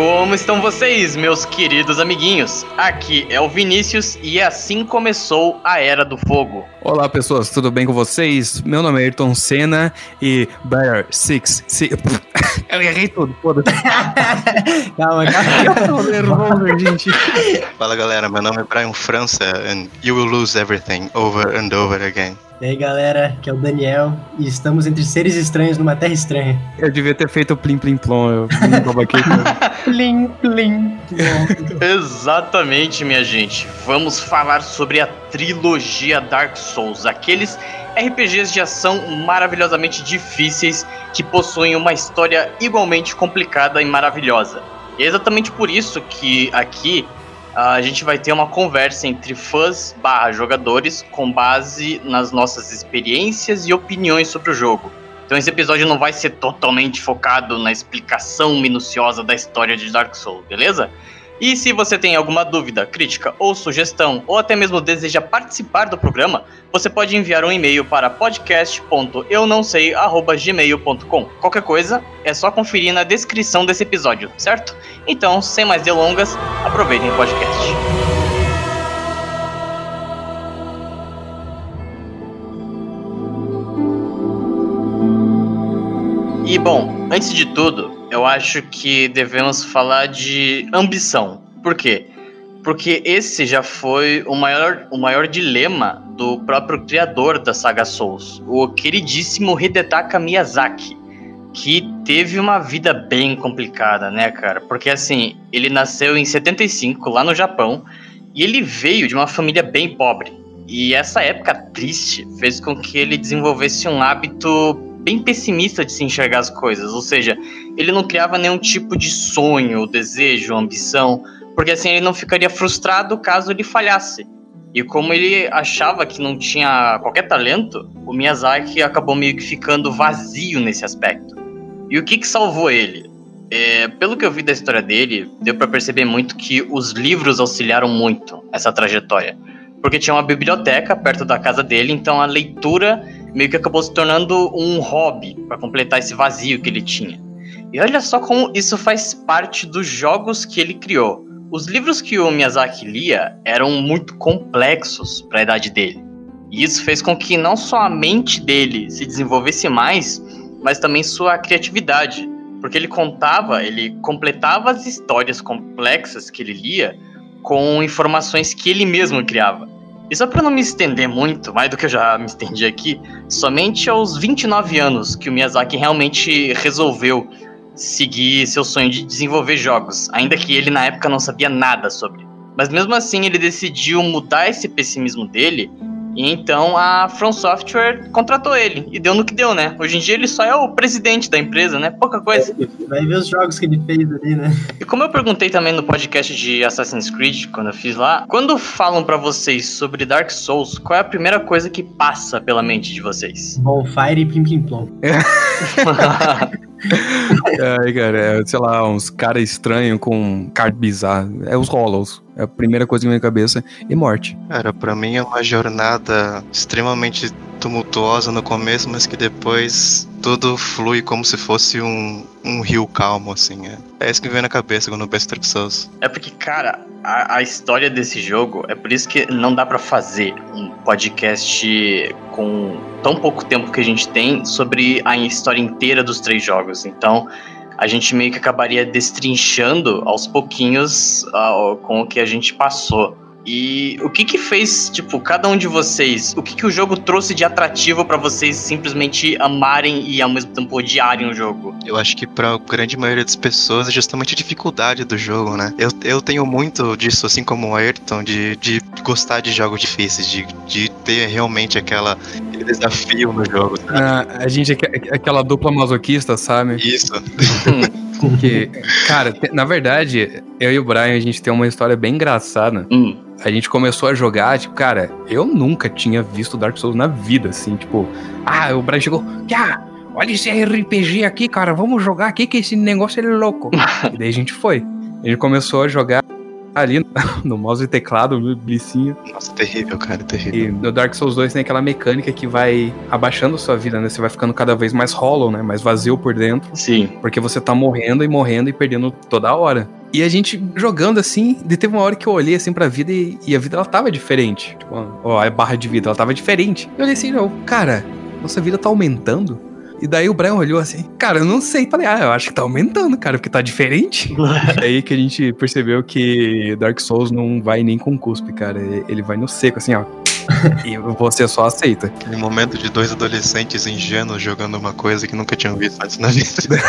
Como estão vocês, meus queridos amiguinhos? Aqui é o Vinícius e assim começou a Era do Fogo. Olá, pessoas, tudo bem com vocês? Meu nome é Ayrton Senna e Better Six. six... Eu errei tudo, foda-se. calma, calma. gente. Fala galera, meu nome é Brian França and you will lose everything over and over again. E aí galera, que é o Daniel e estamos entre seres estranhos numa terra estranha. Eu devia ter feito o plim plim plom, eu plim plim Exatamente, minha gente. Vamos falar sobre a trilogia Dark Souls, aqueles RPGs de ação maravilhosamente difíceis que possuem uma história igualmente complicada e maravilhosa. E é exatamente por isso que aqui a gente vai ter uma conversa entre fãs barra jogadores com base nas nossas experiências e opiniões sobre o jogo. Então esse episódio não vai ser totalmente focado na explicação minuciosa da história de Dark Souls, beleza? E se você tem alguma dúvida, crítica ou sugestão, ou até mesmo deseja participar do programa, você pode enviar um e-mail para podcast.eunãosei@gmail.com. Qualquer coisa, é só conferir na descrição desse episódio, certo? Então, sem mais delongas, aproveitem o podcast. E bom, antes de tudo, eu acho que devemos falar de ambição. Por quê? Porque esse já foi o maior, o maior dilema do próprio criador da saga Souls, o queridíssimo Hidetaka Miyazaki, que teve uma vida bem complicada, né, cara? Porque assim, ele nasceu em 75 lá no Japão e ele veio de uma família bem pobre. E essa época triste fez com que ele desenvolvesse um hábito bem pessimista de se enxergar as coisas, ou seja, ele não criava nenhum tipo de sonho, desejo, ambição, porque assim ele não ficaria frustrado caso ele falhasse. E como ele achava que não tinha qualquer talento, o Miyazaki acabou meio que ficando vazio nesse aspecto. E o que, que salvou ele? É, pelo que eu vi da história dele, deu para perceber muito que os livros auxiliaram muito essa trajetória. Porque tinha uma biblioteca perto da casa dele, então a leitura meio que acabou se tornando um hobby para completar esse vazio que ele tinha. E olha só como isso faz parte dos jogos que ele criou. Os livros que o Miyazaki lia eram muito complexos para a idade dele. E isso fez com que não só a mente dele se desenvolvesse mais, mas também sua criatividade. Porque ele contava, ele completava as histórias complexas que ele lia com informações que ele mesmo criava. E só para não me estender muito, mais do que eu já me estendi aqui, somente aos 29 anos que o Miyazaki realmente resolveu seguir seu sonho de desenvolver jogos, ainda que ele na época não sabia nada sobre. Mas mesmo assim ele decidiu mudar esse pessimismo dele então a From Software contratou ele e deu no que deu, né? Hoje em dia ele só é o presidente da empresa, né? Pouca coisa. Vai ver os jogos que ele fez ali, né? E como eu perguntei também no podcast de Assassin's Creed, quando eu fiz lá, quando falam para vocês sobre Dark Souls, qual é a primeira coisa que passa pela mente de vocês? Bonfire e Pim Pim Plom. Ai, cara, é, sei lá, uns caras estranhos com card bizarro. É os Hollows. É a primeira coisa que vem na cabeça. E morte. Cara, pra mim é uma jornada extremamente tumultuosa no começo, mas que depois tudo flui como se fosse um, um rio calmo, assim. É, é isso que vem na cabeça quando eu penso Dark Souls. É porque, cara, a, a história desse jogo, é por isso que não dá para fazer um podcast com tão pouco tempo que a gente tem sobre a história inteira dos três jogos. Então, a gente meio que acabaria destrinchando aos pouquinhos uh, com o que a gente passou. E o que que fez, tipo, cada um de vocês, o que que o jogo trouxe de atrativo para vocês simplesmente amarem e ao mesmo tempo odiarem o jogo? Eu acho que pra grande maioria das pessoas é justamente a dificuldade do jogo, né? Eu, eu tenho muito disso, assim como o Ayrton, de, de gostar de jogos difíceis, de, de ter realmente aquela, aquele desafio no jogo. Ah, a gente é, é aquela dupla masoquista, sabe? Isso. Porque, cara, na verdade, eu e o Brian, a gente tem uma história bem engraçada. Hum. A gente começou a jogar, tipo, cara, eu nunca tinha visto Dark Souls na vida, assim, tipo, ah, o Brian chegou, ah, olha esse RPG aqui, cara, vamos jogar aqui que esse negócio é louco. e daí a gente foi. A gente começou a jogar ali no mouse e teclado, no blicinho. Nossa, terrível, cara, terrível. E no Dark Souls 2 tem aquela mecânica que vai abaixando sua vida, né? Você vai ficando cada vez mais hollow, né? Mais vazio por dentro. Sim. Porque você tá morrendo e morrendo e perdendo toda hora. E a gente jogando assim, de teve uma hora que eu olhei assim pra vida e, e a vida ela tava diferente. Tipo, ó, a barra de vida, ela tava diferente. Eu olhei assim, eu, cara, nossa vida tá aumentando? E daí o Brian olhou assim, cara, eu não sei. Falei, ah, eu acho que tá aumentando, cara, porque tá diferente. Aí que a gente percebeu que Dark Souls não vai nem com cuspe, cara. Ele vai no seco, assim, ó. e você só aceita. Aquele momento de dois adolescentes ingênuos jogando uma coisa que nunca tinham visto antes na vida.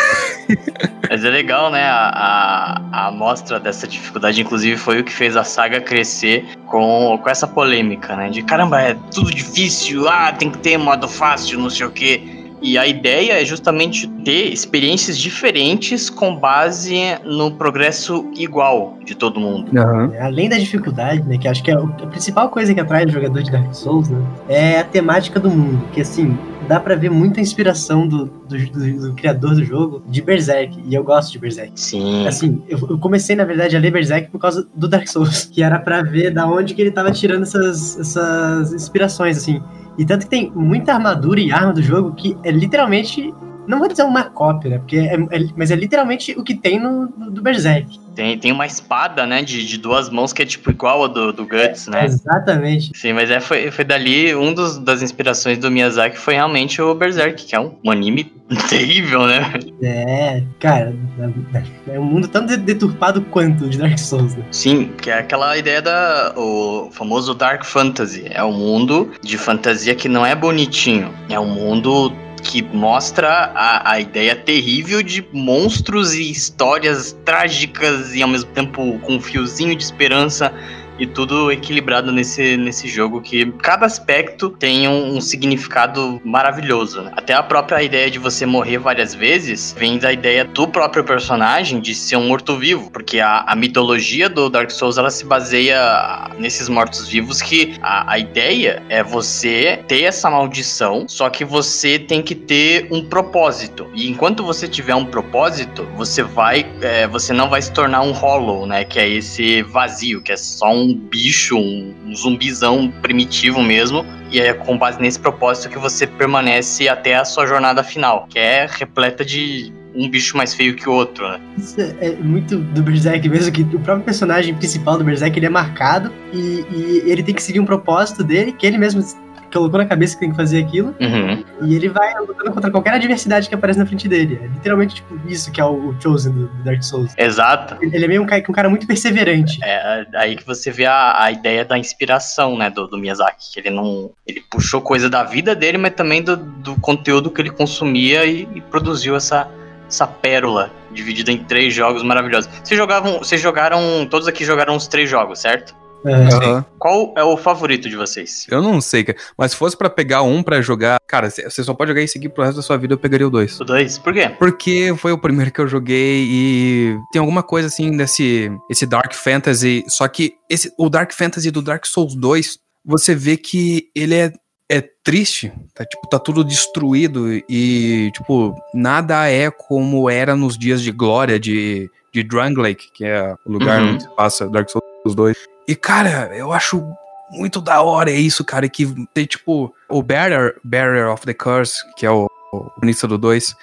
Mas é legal, né? A, a, a amostra dessa dificuldade, inclusive, foi o que fez a saga crescer com, com essa polêmica, né? De caramba, é tudo difícil, ah, tem que ter modo fácil, não sei o quê. E a ideia é justamente ter experiências diferentes com base no progresso igual de todo mundo. Uhum. Além da dificuldade, né, que acho que é a principal coisa que atrai o jogador de Dark Souls, né, é a temática do mundo, que assim, dá para ver muita inspiração do, do, do, do, criador do jogo de Berserk, e eu gosto de Berserk. Sim. Assim, eu, eu, comecei, na verdade, a ler Berserk por causa do Dark Souls, que era para ver da onde que ele tava tirando essas, essas inspirações, assim. E tanto que tem muita armadura e arma do jogo que é literalmente. Não vou dizer uma cópia, né? Porque é, é, mas é literalmente o que tem no, no, do Berserk. Tem, tem uma espada, né, de, de duas mãos que é tipo igual a do, do Guts, né? Exatamente. Sim, mas é, foi, foi dali, um dos, das inspirações do Miyazaki foi realmente o Berserk, que é um, um anime terrível, né? É, cara, é um mundo tão deturpado quanto o de Dark Souls, né? Sim, que é aquela ideia da o famoso Dark Fantasy. É um mundo de fantasia que não é bonitinho. É um mundo que mostra a, a ideia terrível de monstros e histórias trágicas e ao mesmo tempo com um fiozinho de esperança e tudo equilibrado nesse, nesse jogo que cada aspecto tem um, um significado maravilhoso. Né? Até a própria ideia de você morrer várias vezes vem da ideia do próprio personagem de ser um morto-vivo, porque a, a, mitologia do Dark Souls ela se baseia nesses mortos-vivos que a, a ideia é você ter essa maldição, só que você tem que ter um propósito. E enquanto você tiver um propósito, você vai, é, você não vai se tornar um hollow, né? Que é esse vazio, que é só um bicho, um, um zumbizão primitivo mesmo. E é com base nesse propósito que você permanece até a sua jornada final, que é repleta de um bicho mais feio que o outro, né? Isso é muito do Berserk mesmo, que o próprio personagem principal do Berserk ele é marcado e, e ele tem que seguir um propósito dele, que ele mesmo colocou na cabeça que tem que fazer aquilo. Uhum. E ele vai lutando contra qualquer adversidade que aparece na frente dele. É literalmente tipo, isso que é o, Chosen do, Dark Souls. Exato. Ele, ele é meio um cara, um cara, muito perseverante. É aí que você vê a, a ideia da inspiração, né, do, do, Miyazaki. Que ele não. Ele puxou coisa da vida dele, mas também do, do conteúdo que ele consumia e, e produziu essa essa pérola dividida em três jogos maravilhosos. Vocês jogavam, vocês jogaram, todos aqui jogaram os três jogos, certo? Uhum. Qual é o favorito de vocês? Eu não sei, cara. Mas se fosse para pegar um para jogar, cara, você só pode jogar e seguir pro resto da sua vida, eu pegaria o dois. O dois? Por quê? Porque foi o primeiro que eu joguei e tem alguma coisa assim desse esse Dark Fantasy, só que esse o Dark Fantasy do Dark Souls 2, você vê que ele é é triste, tá tipo, tá tudo destruído e tipo, nada é como era nos dias de glória de de Drangleic, que é o lugar uhum. onde se passa Dark Souls 2. E, cara, eu acho muito da hora é isso, cara, que tem, tipo, o Barrier, Barrier of the Curse, que é o, o início do 2,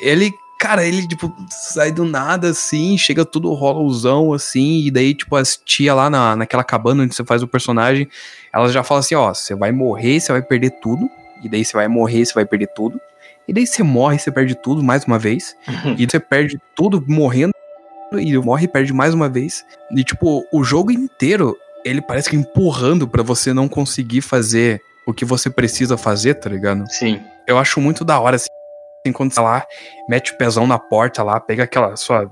ele, cara, ele, tipo, sai do nada, assim, chega tudo rolozão, assim, e daí, tipo, as tia lá na, naquela cabana onde você faz o personagem, elas já falam assim, ó, você vai morrer, você vai perder tudo, e daí você vai morrer, você vai perder tudo, e daí você morre, você perde tudo mais uma vez, e você perde tudo morrendo, e morre e perde mais uma vez. E, tipo, o jogo inteiro, ele parece que empurrando para você não conseguir fazer o que você precisa fazer, tá ligado? Sim. Eu acho muito da hora, assim, quando você tá lá, mete o pezão na porta lá, pega aquela sua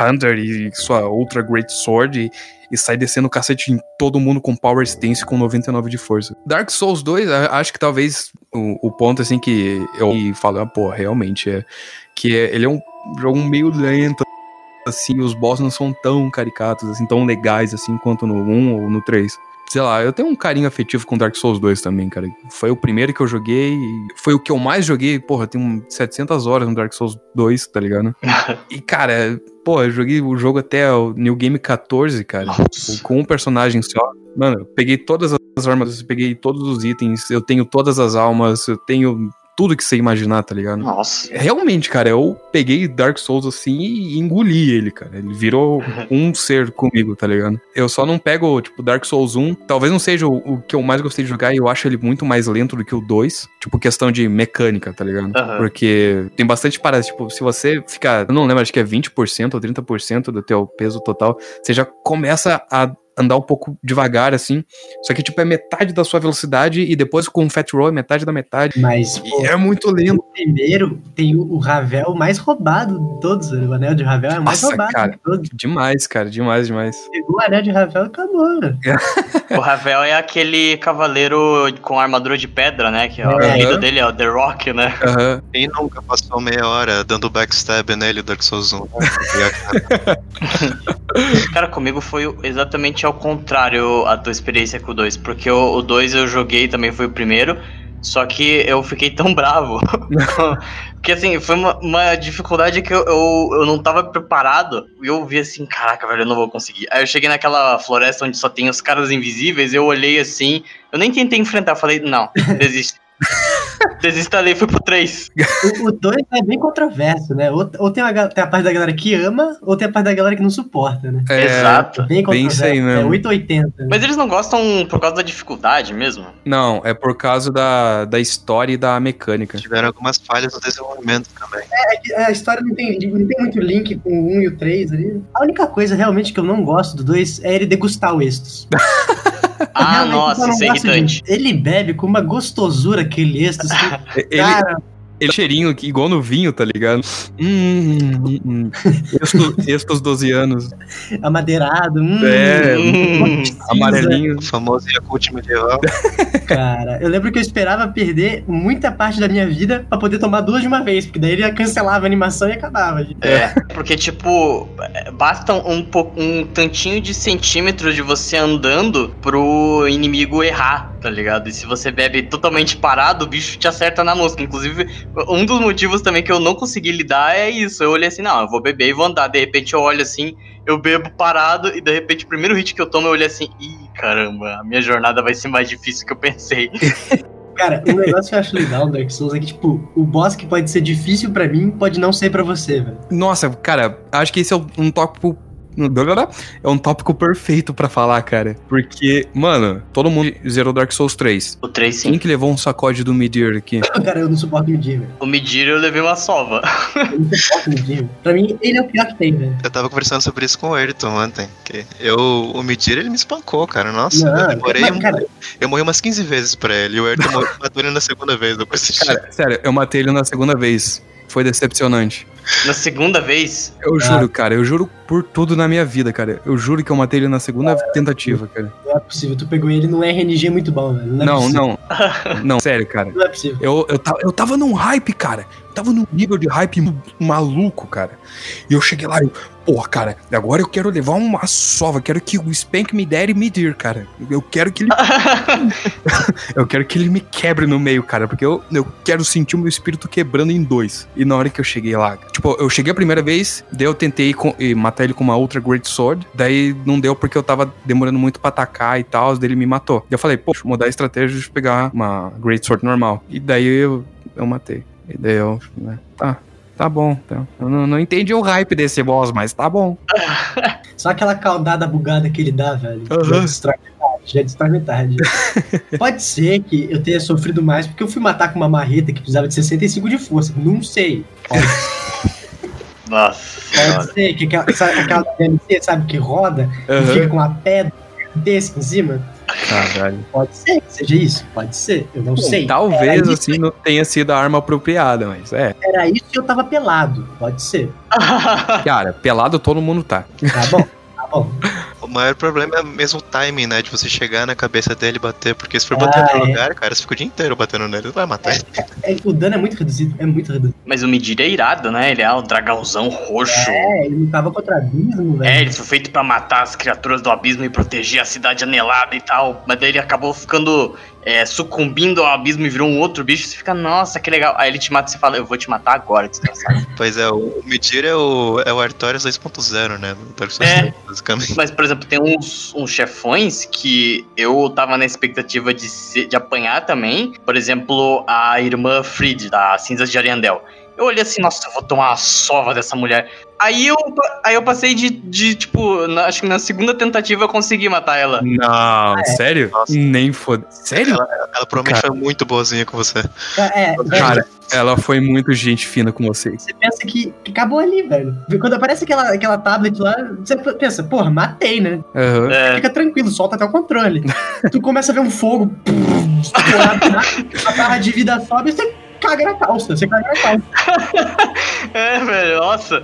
Hunter e sua Ultra Great Sword e, e, sai descendo o cacete em todo mundo com Power Stance com 99 de força. Dark Souls 2, acho que talvez o, o ponto, assim, que eu falo, ah, pô, realmente é que é, ele é um jogo meio lento, assim, os boss não são tão caricatos, assim, tão legais assim quanto no 1 ou no 3. sei lá, eu tenho um carinho afetivo com Dark Souls 2 também, cara. Foi o primeiro que eu joguei, foi o que eu mais joguei, porra, tem um 700 horas no Dark Souls 2, tá ligado? e, cara, pô, eu joguei o jogo até o New Game 14, cara, Nossa. com um personagem só. Mano, eu peguei todas as armas, eu peguei todos os itens, eu tenho todas as almas, eu tenho tudo que você imaginar, tá ligado? Nossa. Realmente, cara, eu peguei Dark Souls assim e engoli ele, cara. Ele virou um ser comigo, tá ligado? Eu só não pego, tipo, Dark Souls 1. Talvez não seja o, o que eu mais gostei de jogar e eu acho ele muito mais lento do que o 2. Tipo, questão de mecânica, tá ligado? Aham. Porque tem bastante parada. Tipo, se você ficar, eu não lembro, acho que é 20% ou 30% do teu peso total, você já começa a andar um pouco devagar, assim. Só que, tipo, é metade da sua velocidade e depois com o Fat Roll é metade da metade. Mas, pô, E é muito lento. o primeiro tem o, Ravel mais roubado de todos. O anel de Ravel é o mais Nossa, roubado cara. de todos. Demais, cara, demais, demais. Pegou o anel de Ravel e acabou, né? O Ravel é aquele cavaleiro com armadura de pedra, né? Que é o É. apelido dele é o The Rock, né? Aham. Quem nunca passou meia hora dando backstab nele, Dark Souls 1? E a- Cara, comigo foi o- exatamente ao contrário a tua experiência com o 2. Porque o o 2 eu joguei também foi o primeiro. Só que eu fiquei tão bravo. Porque assim, foi uma, uma dificuldade que eu, eu, eu não tava preparado. E eu vi assim, caraca, velho, eu não vou conseguir. Aí eu cheguei naquela floresta onde só tem os caras invisíveis, eu olhei assim, eu nem tentei enfrentar, falei, não, desiste. Desinstalei, fui pro 3. O 2 é bem controverso, né? Ou, ou tem, a, tem a parte da galera que ama, ou tem a parte da galera que não suporta, né? É, Exato. Bem Bem isso aí É mesmo. 880. Né? Mas eles não gostam por causa da dificuldade mesmo? Não, é por causa da, da história e da mecânica. Tiveram algumas falhas no desenvolvimento também. A história não tem, não tem muito link com o 1 e o 3 ali. A única coisa realmente que eu não gosto do 2 é ele degustar o Estus. Ah, nossa, isso é irritante. disso. Ele bebe com uma gostosura aquele Estus. que, Ele, cara, ele cheirinho que- igual no vinho, tá ligado? Hum, hum, hum. Estos, estos 12 anos. amadeirado. Hum, É, Hum. Amarelinho. Famoso Yakult medieval. Cara, eu lembro que eu esperava perder muita parte da minha vida pra poder tomar duas de uma vez, porque daí ele cancelava a animação e acabava. gente. É, porque, tipo, basta um, um tantinho de centímetros de você andando pro inimigo errar, tá ligado? E se você bebe totalmente parado, o bicho te acerta na mosca. Inclusive, um dos motivos também que eu não consegui lidar é isso. Eu olhei assim, não, eu vou beber e vou andar. De repente eu olho assim, eu bebo parado, e de repente o primeiro hit que eu tomo, eu olhei assim, ih, caramba, a minha jornada vai ser mais difícil que eu pensei. Cara, um negócio que eu acho legal no Dark Souls é que, tipo, o boss que pode ser difícil pra mim pode não ser pra você, velho. Nossa, cara, acho que esse é um tópico. É um tópico perfeito pra falar, cara. Porque, mano, todo mundo zerou Dark Souls 3. O 3 sim. Quem que levou um sacode do Midir aqui? Cara, eu não suporto o Medir, velho. O Medir eu levei uma sova. Eu não suporto o Medir. Pra mim, ele é o pior que tem, velho. Eu tava conversando sobre isso com o Ayrton ontem. Que eu, o Medir, ele me espancou, cara. Nossa, Não, eu demorei. mas, cara, Eu morri umas 15 vezes pra ele. E o Ayrton morreu- matou ele na segunda vez depois Cara, sério, eu matei ele na segunda vez. Foi decepcionante. Na segunda vez, Eu juro, cara, eu juro por tudo na minha vida, cara. Eu juro que eu matei ele na segunda tentativa, cara. não é possível. Tu pegou ele num RNG muito bom, velho. Não, é Não, possível. não. Não, sério, cara. Não é possível. Eu, eu, tava, eu tava num hype, cara. Eu tava num nível de hype maluco, cara. E eu cheguei lá e, porra, cara, agora eu quero levar uma sova. Quero que o Spank me der e me dir, cara. Eu quero que ele. eu quero que ele me quebre no meio, cara. Porque eu, eu quero sentir o meu espírito quebrando em dois. E na hora que eu cheguei lá, tipo, eu cheguei a primeira vez, daí eu tentei com- e matar ele com uma outra Great Sword. Daí não deu porque eu tava demorando muito pra atacar e tal. Daí ele me matou. Daí eu falei, eu mudar a estratégia de pegar uma Great Sword normal. E daí eu, eu matei. E daí eu, né, tá. Tá bom, tá. Eu não, não entendi o hype desse boss, mas tá bom. Só aquela caudada bugada que ele dá, velho. Aham. Já destrói metade. Já destrói metade. Pode ser que eu tenha sofrido mais porque eu fui matar com uma marreta que precisava de 65 de força. Não sei. Pode, Nossa. pode ser que aquela, sabe, aquela DLC, sabe, que roda e Aham. fica com uma pedra desse em cima. Caralho. Pode ser que seja isso. Pode ser. Eu não sei. Talvez Era isso, assim não tenha sido a arma apropriada, mas é. era isso e eu tava pelado. Pode ser. Cara, pelado todo mundo tá. Tá bom? Tá bom. O maior problema é mesmo o timing, né? De você chegar na cabeça dele e bater. Porque se for Ah, bater no é. lugar, cara, você fica o dia inteiro batendo nele, não vai matar ele. É, o dano é muito reduzido, é muito reduzido. Mas o Midir é irado, né? Ele é um dragãozão roxo. É, ele lutava contra abismo, velho. É, eles foram feitos pra matar as criaturas do abismo e proteger a cidade anelada e tal. Mas daí ele acabou ficando é, sucumbindo ao abismo e virou um outro bicho. Você fica, nossa, que legal. Aí ele te mata e você fala, eu vou te matar agora, desgraçado. Pois é, o Midir é o, é o Artorias 2.0, né? É. 3, basicamente. Mas, por exemplo, tem uns, uns chefões que eu tava na expectativa de, de apanhar também. Por exemplo, a irmã Fried, da Cinzas de Ariandel. Eu olhei assim, nossa, eu vou tomar uma sova dessa mulher. Aí eu, aí eu passei de, de tipo, na- acho que na segunda tentativa eu consegui matar ela. Não, sério? Nossa. Nem foda. Sério? Ela provavelmente Cara. foi muito boazinha com você. É, velho, Cara, ela foi muito gente fina com vocês. você pensa que, que acabou ali, velho. Quando aparece aquela, aquela tablet lá, você pensa, porra, matei, né? Aham. É, Fica tranquilo, solta até o controle. tu começa a ver um fogo, pum, a barra de vida sobe e você caga na calça. Você caga na calça. é, velho, nossa.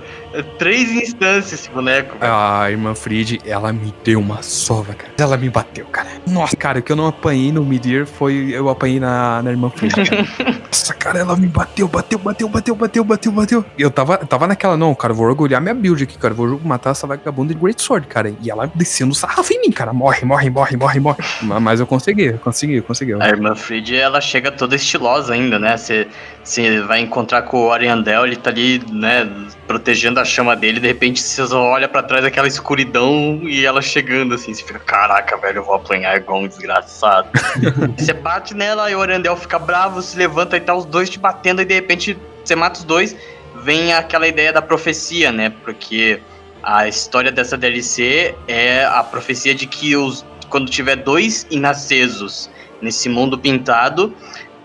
Três instâncias esse boneco. velho. A irmã Fried, ela me deu uma sova, cara. Ela me bateu, cara. Nossa, cara, o que eu não apanhei no Midir foi eu apanhei na, na irmã Fried, cara. Nossa, cara, ela me bateu, bateu, bateu, bateu, bateu, bateu, bateu. Eu tava, tava naquela, não, cara, vou orgulhar minha build aqui, cara. Vou matar essa vagabunda de Great Sword, cara. E ela descendo sarrafo em mim, cara. Morre, morre, morre, morre, morre. Ma- Mas eu consegui, eu consegui, eu consegui. A irmã Fried, ela chega toda estilosa ainda, né? Você você vai encontrar com o Ariandel, ele tá ali, né, protegendo a chama dele, de repente você só olha pra trás daquela escuridão e ela chegando assim, você fica, caraca, velho, eu vou apanhar igual um desgraçado. você bate nela e o Ariandel fica bravo, se levanta e tá os dois te batendo e de repente você mata os dois, vem aquela ideia da profecia, né? Porque a história dessa DLC é a profecia de que os quando tiver dois inacesos nesse mundo pintado,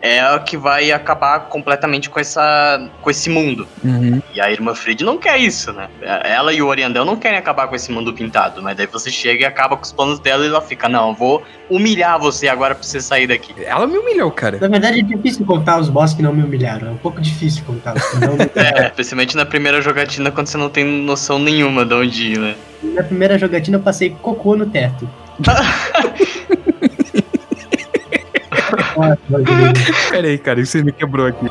é o que vai acabar completamente com essa com esse mundo. Uhum. E a irmã Fried não quer isso, né? Ela e o Oriandel não querem acabar com esse mundo pintado, mas daí você chega e acaba com os planos dela e ela fica, não, eu vou humilhar você agora pra você sair daqui. Ela me humilhou, cara. Na verdade, é difícil contar os boss que não me humilharam. É um pouco difícil contar os que não me humilharam. É, especialmente na primeira jogatina quando você não tem noção nenhuma de onde ir, né? Na primeira jogatina, eu passei cocô no teto. Nossa, Rodrigo. Pera aí, cara, você me quebrou aqui.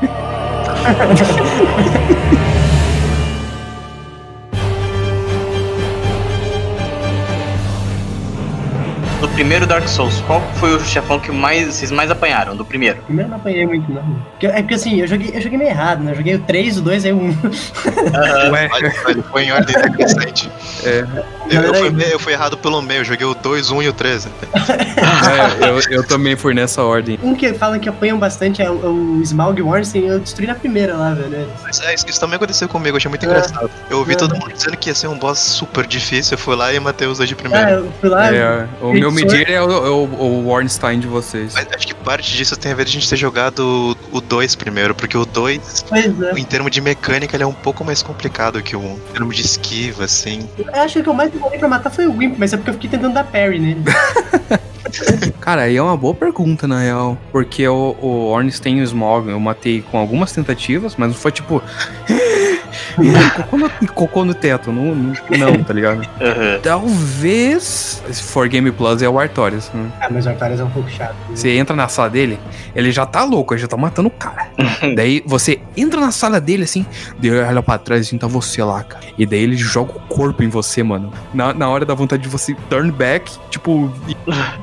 Do primeiro Dark Souls, qual foi o chefão que mais, vocês mais apanharam? Do primeiro? Primeiro não apanhei muito, não. Porque- É porque assim, eu joguei, eu joguei meio errado, né? Eu joguei o 3, o 2 e o 1. Ué, foi em ordem decrescente. É. Eu, eu, fui, eu fui errado pelo meio, eu joguei o 2, 1 e o 13. é, eu, eu também fui nessa ordem. Um que falam que apanham bastante é o, é o Smaug Wormstein, eu destruí na primeira lá, velho. Mas é, isso, isso também aconteceu comigo, eu achei muito É. engraçado. Eu ouvi É. todo mundo dizendo que ia ser um boss super difícil, eu fui lá e matei os dois de primeira. eu fui lá, É, o meu medir é o, é o, o Warnstein de vocês. Mas acho que parte disso tem a ver de a gente ter jogado o 2 primeiro, porque o 2, pois é. em termos de mecânica, ele é um pouco mais complicado que o 1. Em termos de esquiva, assim. Eu acho que o mais demorei pra matar foi o Wimp, mas é porque eu fiquei tentando dar parry nele. Cara, aí é uma boa pergunta, na real. Porque o, o Ornstein e o Smog eu matei com algumas tentativas, mas não foi tipo. Cocô, no, cocô no teto. Não, não, não, tá ligado? Aham. Talvez. Se for Game Plus, é o Artorias. né? Ah, mas o Artorias é um pouco chato. né? Você entra na sala dele, ele já tá louco, ele já tá matando o cara. daí você entra na sala dele assim, daí ele olha pra trás assim, tá você lá, cara. E daí ele joga o corpo em você, mano. Na, na hora da vontade de você turn back, tipo, e,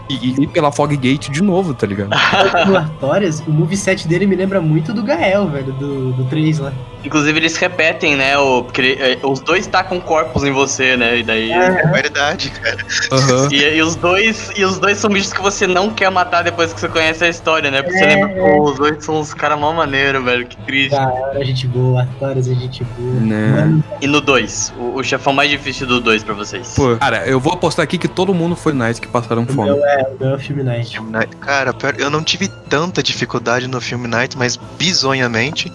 e- e ir pela Fog Gate de novo, tá ligado? O Artorias, o moveset dele me lembra muito do Gael, velho, do, do 3 lá. Inclusive eles repetem, né? O, porque ele- é, os dois tacam corpos em você, né? E daí. É verdade, cara. Aham. E, e os dois, e os dois são bichos que você não quer matar depois que você conhece a história, né? Porque você É, lembra, pô, os dois são uns caras mó maneiro, velho, que triste. Gael é gente boa, é gente boa. Né. E no 2, o, o chefão mais difícil do 2 pra vocês. Pô, cara, eu vou apostar aqui que todo mundo foi nice que passaram o fome. meu é, o meu é o Film Night. Film Night. Cara, eu não tive tanta dificuldade no filme Night, mas bizonhamente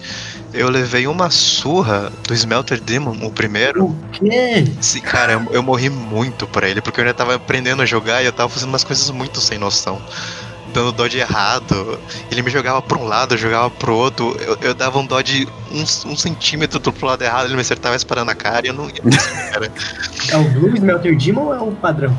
eu levei uma surra do Smelter Demon, o primeiro. O quê? Sim, cara, eu, eu morri muito pra ele, porque eu ainda tava aprendendo a jogar e eu tava fazendo umas coisas muito sem noção. Dando dodge errado. Ele me jogava pra um lado, eu jogava pro outro. Eu, eu dava um dodge um, um centímetro pro lado errado, ele me acertava esperando a cara e eu não ia cara. É o Blue Smelter Demon ou é o padrão?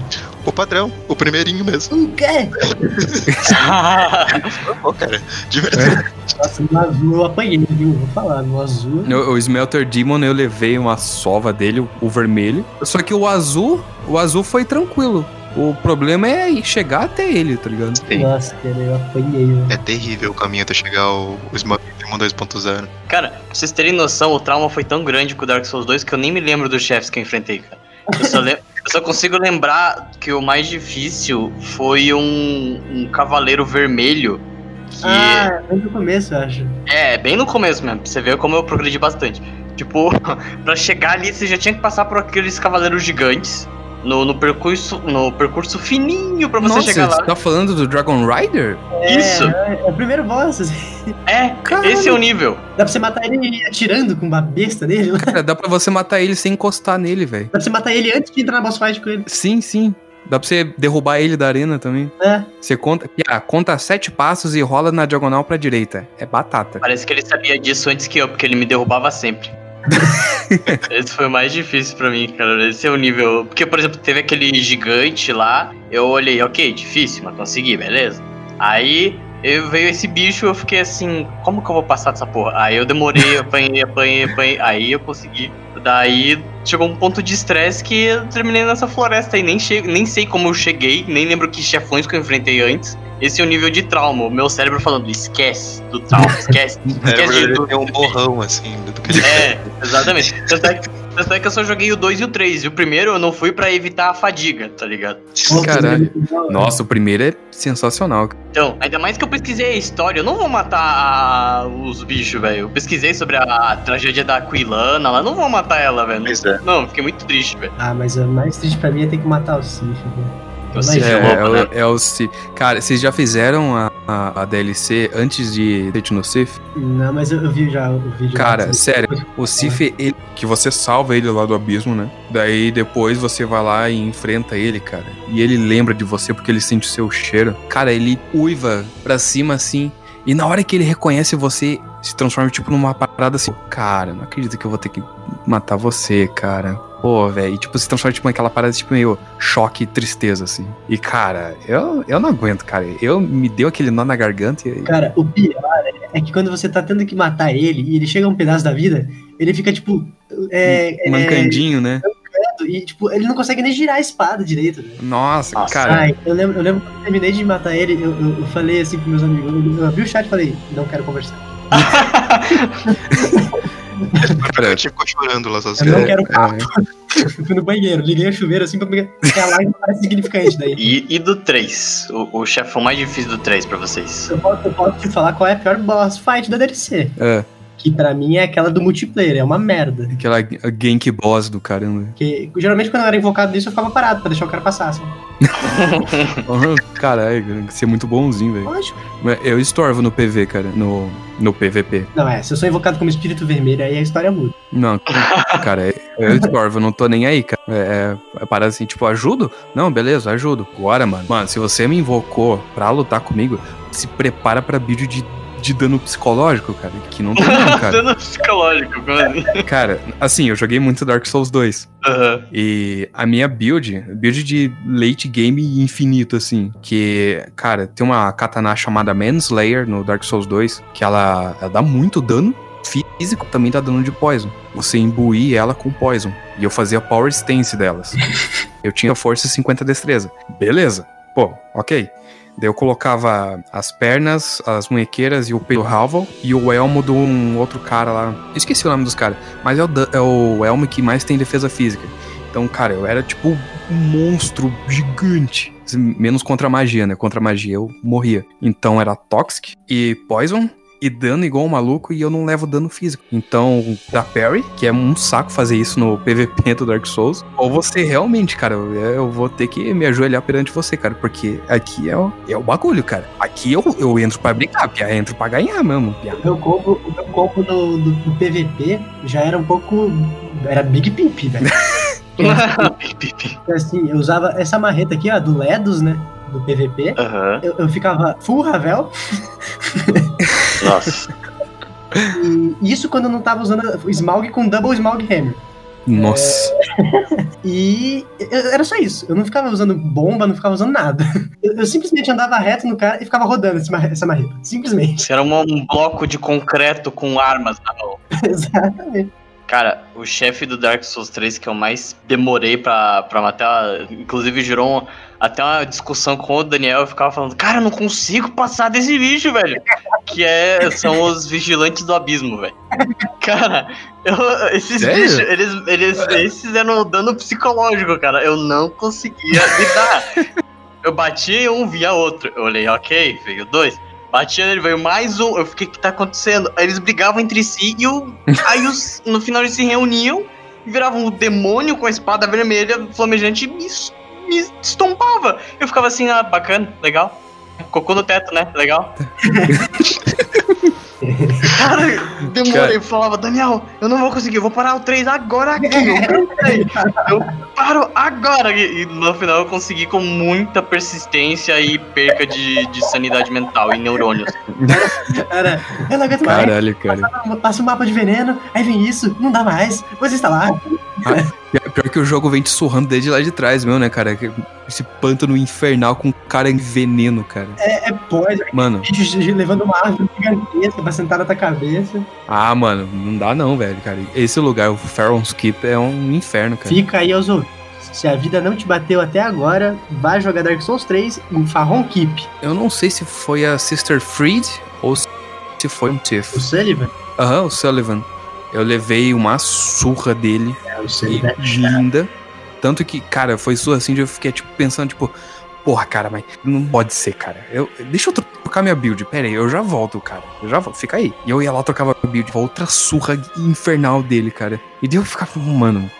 O padrão, o primeirinho mesmo. O quê? Pô, cara, de verdade. Nossa, no azul eu apanhei, viu? Vou falar, no azul. No- o Smelter Demon eu levei uma sova dele, o vermelho. Só que o azul, o azul foi tranquilo. O problema é chegar até ele, tá ligado? Sim. Nossa, cara, eu apanhei, velho. É terrível o caminho até chegar ao, Demon 2.0. Cara, pra vocês terem noção, o trauma foi tão grande com o Dark Souls 2 que eu nem me lembro dos chefes que eu enfrentei, cara. Eu só, eu só consigo lembrar que o mais difícil foi um, um cavaleiro vermelho. Que Ah, bem no começo, eu acho. é bem no começo mesmo, pra você ver como eu progredi bastante. Tipo, pra chegar ali, você já tinha que passar por aqueles cavaleiros gigantes. No, no percurso no percurso fininho pra você Nossa, chegar lá. você tá falando do Dragon Rider? Isso. É, é o primeiro boss. assim. É, Caralho. esse é o nível. Dá pra você matar ele atirando com uma besta nele. Dá Cara, dá pra você matar ele sem encostar nele, velho. pra você matar ele antes de entrar na boss fight com ele. Sim, sim. Dá pra você derrubar ele da arena também. É. Você conta, ah, conta sete passos e rola na diagonal pra direita. É batata. Parece que ele sabia disso antes que eu, porque ele me derrubava sempre. Esse foi o mais difícil pra mim, cara. Esse é o nível. Porque, por exemplo, teve aquele gigante lá. Eu olhei, ok, difícil, mas consegui, beleza. Aí eu veio esse bicho, eu fiquei assim, como que eu vou passar dessa porra? Aí eu demorei, apanhei, apanhei, apanhei. Aí eu consegui. Daí chegou um ponto de estresse que eu terminei nessa floresta e nem, che nem sei como eu cheguei, nem lembro que chefões que eu enfrentei antes. Esse é o nível de trauma. O meu cérebro falando, esquece do trauma, esquece. É, esquece de tem um borrão, assim, do que ele É, exatamente. Tanto é, que, tanto é que eu só joguei o 2 e o 3. E o primeiro eu não fui pra evitar a fadiga, tá ligado? Caralho. Nossa. Nossa, o primeiro é sensacional. Então, ainda mais que eu pesquisei a história, eu não vou matar a- os bichos, velho. Eu pesquisei sobre a, a tragédia da Aquilana lá, não vou matar ela, velho. Pois é. Não, fiquei muito triste, velho. Ah, mas o mais triste pra mim é ter que matar o Sif. velho. Mas sei, É, é, é, né? o, é o Sif. Cara, vocês já fizeram a, a, a DLC antes de Hate no Sif? Não, mas eu, eu vi já o vídeo. Cara, sério, O Sif, ele- que você salva ele lá do abismo, né? Daí depois você vai lá e enfrenta ele, cara. E ele lembra de você porque ele sente o seu cheiro. Cara, ele uiva pra cima assim. E na hora que ele reconhece você, se transforma tipo numa parada assim. Cara, não acredito que eu vou ter que matar você, cara. Pô, velho. E tipo, se transforma tipo naquela parada tipo meio choque e tristeza, assim. E cara, eu, eu não aguento, cara. Eu me deu aquele nó na garganta e. Cara, o pior é que quando você tá tendo que matar ele e ele chega a um pedaço da vida, ele fica tipo. É, é, Mancandinho, né? e tipo, ele não consegue nem girar a espada direito. Né? Nossa, Nossa. cara. Ai, eu lembro, eu lembro quando eu terminei de matar ele, eu, eu, eu falei assim pros meus amigos, eu, eu abri o chat e falei, não quero conversar. Eu ficou chorando lá Eu sozinho. não quero é, Eu fui no banheiro, liguei o chuveiro assim pra pegar. A lágrima parece significante daí. E, e do 3? O, o chefão mais difícil do 3 pra vocês? Eu posso, eu posso te falar qual é a pior boss fight da DLC. é. Que pra mim é aquela do multiplayer, é uma merda. Aquela gank boss do caramba. Porque geralmente quando eu era invocado nisso eu ficava parado pra deixar o cara passar. Assim. Caralho, você é muito bonzinho, velho. Lógico. Mas Eu estorvo no PV, cara. No, no PVP. Não, é, se eu sou invocado como espírito vermelho, aí a história muda. Não, cara, eu estorvo, eu não tô nem aí, cara. É, é parada assim, tipo, ajudo? Não, beleza, ajudo. Agora, mano. Mano, se você me invocou pra lutar comigo, se prepara pra vídeo de, de dano psicológico, cara. Que não tem não, cara. Dano psicológico, assim? Cara, assim, eu joguei muito Dark Souls 2. Aham. E a minha build, build de late game infinito, assim. Que, cara, tem uma katana chamada Manslayer no Dark Souls 2, que ela, ela dá muito dano físico, também dá dano de poison. Você imbuir ela com poison. E eu fazia power stance delas. eu tinha força e 50 destreza. Beleza. Pô, ok. Daí eu colocava as pernas, as munhequeiras e o peito Halval e o elmo de um outro cara lá. Esqueci o nome dos caras, mas é o, é o elmo que mais tem defesa física. Então, cara, eu era tipo um monstro gigante. Menos contra a magia, né? Contra a magia eu morria. Então era Toxic e Poison e dano igual um maluco e eu não levo dano físico. Então, da Parry, que é um saco fazer isso no PVP do Dark Souls, ou você realmente, cara, eu, eu vou ter que me ajoelhar perante você, cara, porque aqui é o, é o bagulho, cara. Aqui eu, eu entro pra brincar, pia, entro pra ganhar mesmo, pia. O meu combo, o meu combo no, do, do PVP já era um pouco. Era Big Pimp, velho. Assim, eu usava essa marreta aqui, ó, do Ledos, né? Do PVP. Aham. Eu, eu ficava full Ravel. Nossa. E isso quando eu não tava usando Smaug com Double Smaug Hammer. Nossa. E eu- era só isso. Eu não ficava usando bomba, não ficava usando nada. Eu, eu simplesmente andava reto no cara e ficava rodando essa marreta. Simplesmente. Isso era um um bloco de concreto com armas na mão. Exatamente. Cara, o chefe do Dark Souls 3 que eu mais demorei pra, pra matar, inclusive gerou um- até uma discussão com o Daniel, eu ficava falando, cara, eu não consigo passar desse bicho, velho. Que é, são os vigilantes do abismo, velho. Cara, eu- esses Sério? bichos, eles, eles, eles fizeram dano psicológico, cara. Eu não conseguia lidar. Eu batia em um, via outro. Eu olhei, ok, veio dois. Batia nele, veio mais um. Eu fiquei, o que tá acontecendo? Aí eles brigavam entre si e o, aí os, no final eles se reuniam e viravam um demônio com a espada vermelha flamejante e me, es- me estompava. Eu ficava assim, ah, bacana, legal. Cocô no teto, né? Legal. Cara, demorei, eu falava, Daniel, eu não vou conseguir, eu vou parar o 3 agora aqui. Eu, cansei. eu paro agora. E, e no final eu consegui com muita persistência e perca de, de sanidade mental e neurônios. Era, eu não aguento mais. Caralho, cara. Passa um mapa de veneno, aí vem isso, não dá mais. Você está lá. Pior pior que o jogo vem te surrando desde lá de trás, meu, né, cara? Esse pântano infernal com cara em veneno, cara. É, é pós, Mano, bicho levando uma árvore gigantesca pra sentar na tua cabeça. ah, mano, não dá não, velho, cara. Esse lugar, o Pharaoh's Keep, é um inferno, cara. Fica aí aos ouvidos. Se a vida não te bateu até agora, vai jogar Dark Souls 3 em Farron Keep. Eu não sei se foi a Sister Freed ou se foi um O Tiff. Sullivan? Aham, o Sullivan. Eu levei uma surra dele, É, o e Sullivan. linda. Tanto que, cara, foi surra assim, de eu fiquei, tipo, pensando, tipo... Porra, cara, mas não pode ser, cara. Eu, deixa eu trocar minha build. Pera aí, eu já volto, cara. Eu já volto. Fica aí. E eu ia lá, trocava a build. Outra surra infernal dele, cara. E daí eu ficava, mano...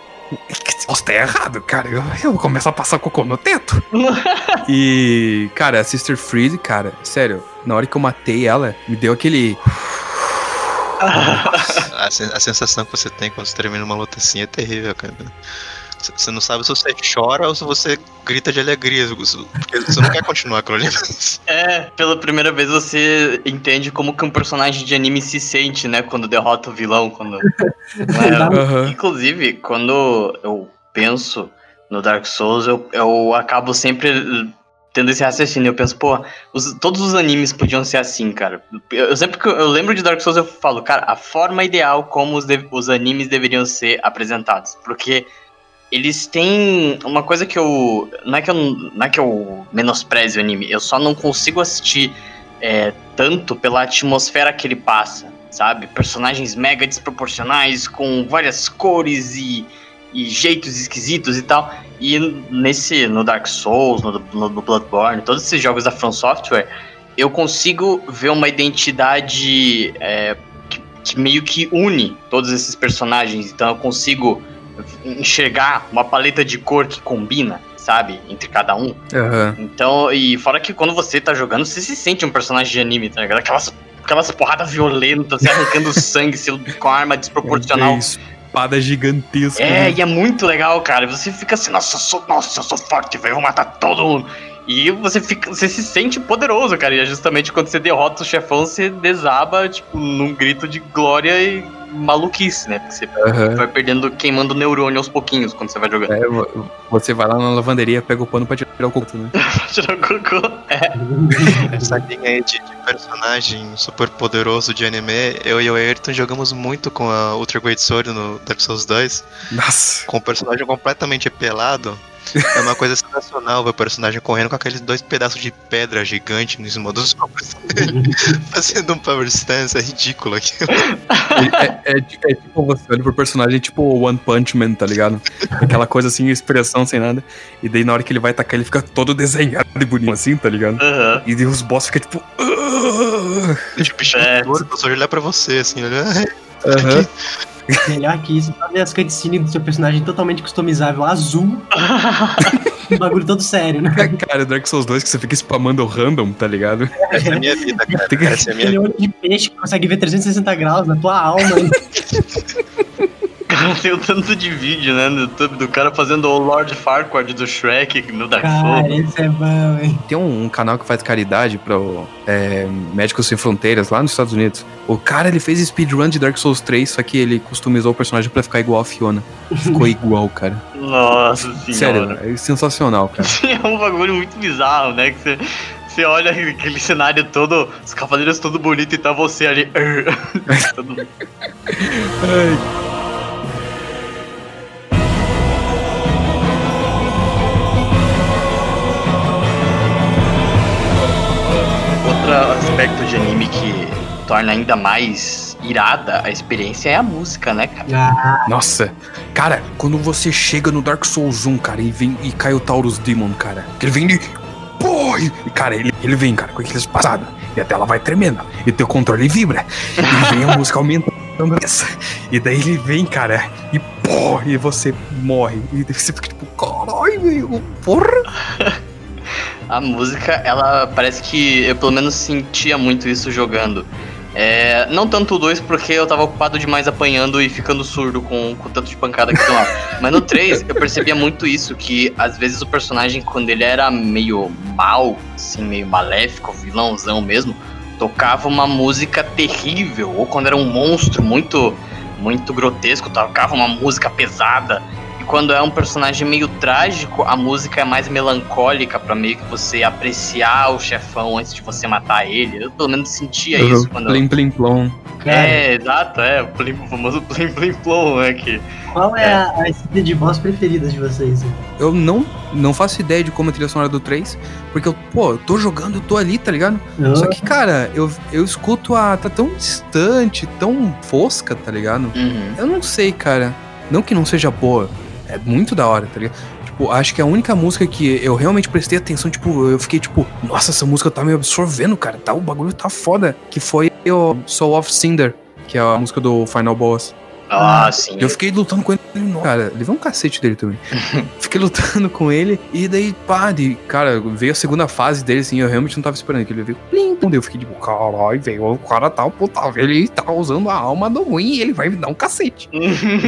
Posso tá errado, cara. Eu, eu começo a passar cocô no teto. E, cara, a Sister Freed, cara, sério, na hora que eu matei ela, me deu aquele. A, sen- a sensação que você tem quando você termina uma luta assim é terrível, cara. Você não sabe se você chora ou se você grita de alegria. Porque você não quer continuar aquilo ali. É, pela primeira vez você entende como que um personagem de anime se sente, né? Quando derrota o vilão. Quando... Aham. Inclusive, quando eu penso no Dark Souls, eu, eu acabo sempre tendo esse raciocínio. Eu penso, pô, os- todos os animes podiam ser assim, cara. Eu, eu sempre que eu, lembro de Dark Souls, eu falo, cara, a forma ideal como os, de- os animes deveriam ser apresentados. Porque eles têm uma coisa que eu. Não é que eu, não é que eu menospreze o anime, eu só não consigo assistir é, tanto pela atmosfera que ele passa, sabe? Personagens mega desproporcionais, com várias cores e, e jeitos esquisitos e tal. E nesse, no Dark Souls, no, no, no Bloodborne, todos esses jogos da From Software, eu consigo ver uma identidade é, que, que meio que une todos esses personagens. Então eu consigo enxergar uma paleta de cor que combina, sabe? Entre cada um. Aham. Então, e fora que quando você tá jogando, você se sente um personagem de anime, tá ligado? Aquelas, aquelas porradas violentas, você arrancando sangue, com arma desproporcional. É Espada gigantesca. É, né? e é muito legal, cara. Você fica assim, nossa, eu sou, nossa, eu sou forte, velho, vou matar todo mundo. E você fica, você se sente poderoso, cara. E é justamente quando você derrota o chefão, você desaba, tipo, num grito de glória e maluquice, né? Porque você Aham. vai perdendo, queimando neurônio aos pouquinhos quando você vai jogando. É, vo- você vai lá na lavanderia, pega o pano pra tirar o coto, né? Tirar o cocô. É. Essa linha aí de, de personagem super poderoso de anime, eu e o Ayrton jogamos muito com a Ultra Great Sword no Dark Souls 2, Nossa. com o personagem completamente pelado. É uma coisa sensacional ver o personagem correndo com aqueles dois pedaços de pedra gigante em cima dos ombros. Fazendo um power stance, é ridículo aquilo. É, é- é tipo você olha pro personagem tipo One Punch Man, tá ligado? Aquela coisa assim, expressão sem nada. E daí na hora que ele vai atacar, ele fica todo desenhado e bonito assim, tá ligado? Aham. E daí os boss ficam tipo. "Ah". Deixa o bichinho É. torto, só olhar pra você, assim, olha. Aham. Melhor que isso, ver as cutscenes do seu personagem totalmente customizável, azul, um bagulho todo sério, né? Cara, Dark Souls 2 que você fica spamando random, tá ligado? Essa é a minha vida, cara. Tem que- Essa é a minha Aquele olho de peixe que consegue ver 360 graus na tua alma. Tem um tanto de vídeo, né, no YouTube do cara fazendo o Lord Farquaad do Shrek no Dark Cara, Souls. esse é bom, hein? Tem um, um canal que faz caridade para é, Médicos Sem Fronteiras lá nos Estados Unidos. O cara ele fez speedrun de Dark Souls 3, só que ele customizou o personagem pra ficar igual a Fiona. Ficou igual, cara. Nossa Sério, senhora. é sensacional, cara. É um bagulho muito bizarro, né? Que você, você olha aquele cenário todo, os cavaleiros todo bonito e tá você ali. Todo- aspecto de anime que torna ainda mais irada a experiência é a música, né, cara? Ah, Nossa, cara, quando você chega no Dark Souls 1, cara, e vem e cai o Taurus Demon, cara, que ele vem de. Pô! E, cara, ele, ele vem, cara, com aqueles passados. E a tela vai tremendo. E teu controle vibra. E vem a música aumentando. essa. E daí ele vem, cara, e pô! E você morre. E daí você fica tipo, caralho, velho, porra! A música, ela parece que eu pelo menos sentia muito isso jogando. É, não tanto o 2, porque eu tava ocupado demais apanhando e ficando surdo com, com tanto de pancada que tomava. Mas no 3, eu percebia muito isso, que às vezes o personagem, quando ele era meio mal, assim, meio maléfico, vilãozão mesmo, tocava uma música terrível. Ou quando era um monstro muito, muito grotesco, tocava uma música pesada. Quando é um personagem meio trágico, a música é mais melancólica pra meio que você apreciar o chefão antes de você matar ele. Eu pelo menos sentia isso quando eu... Plim, plim, plom. cara, É, exato, é, o, plim, o famoso Plim Plim Plom, né, que... qual é, a, a SP de boss preferida de vocês? Eu não, não faço ideia de como é a trilha sonora do 3, porque eu, pô, eu tô jogando, eu tô ali, tá ligado? Não? Só que, cara, eu, eu escuto a. tá tão distante, tão fosca, tá ligado? Uhum. Eu não sei, cara. Não que não seja boa. É muito da hora, tá ligado? Tipo, acho que a única música que eu realmente prestei atenção, tipo, eu fiquei tipo, nossa, essa música tá me absorvendo, cara. Tá, o bagulho tá foda. Que foi o Soul of Cinder, que é a música do Final Boss. Ah, sim. Eu fiquei lutando com ele. No- Cara, levei um cacete dele também. fiquei lutando com ele. E daí, pá, de, cara, veio a segunda fase dele, assim. Eu realmente não tava esperando que ele veio. Plim, pum, eu fiquei tipo, caralho, velho. O cara tá, puta, ele tá usando a alma do ruim e ele vai me dar um cacete.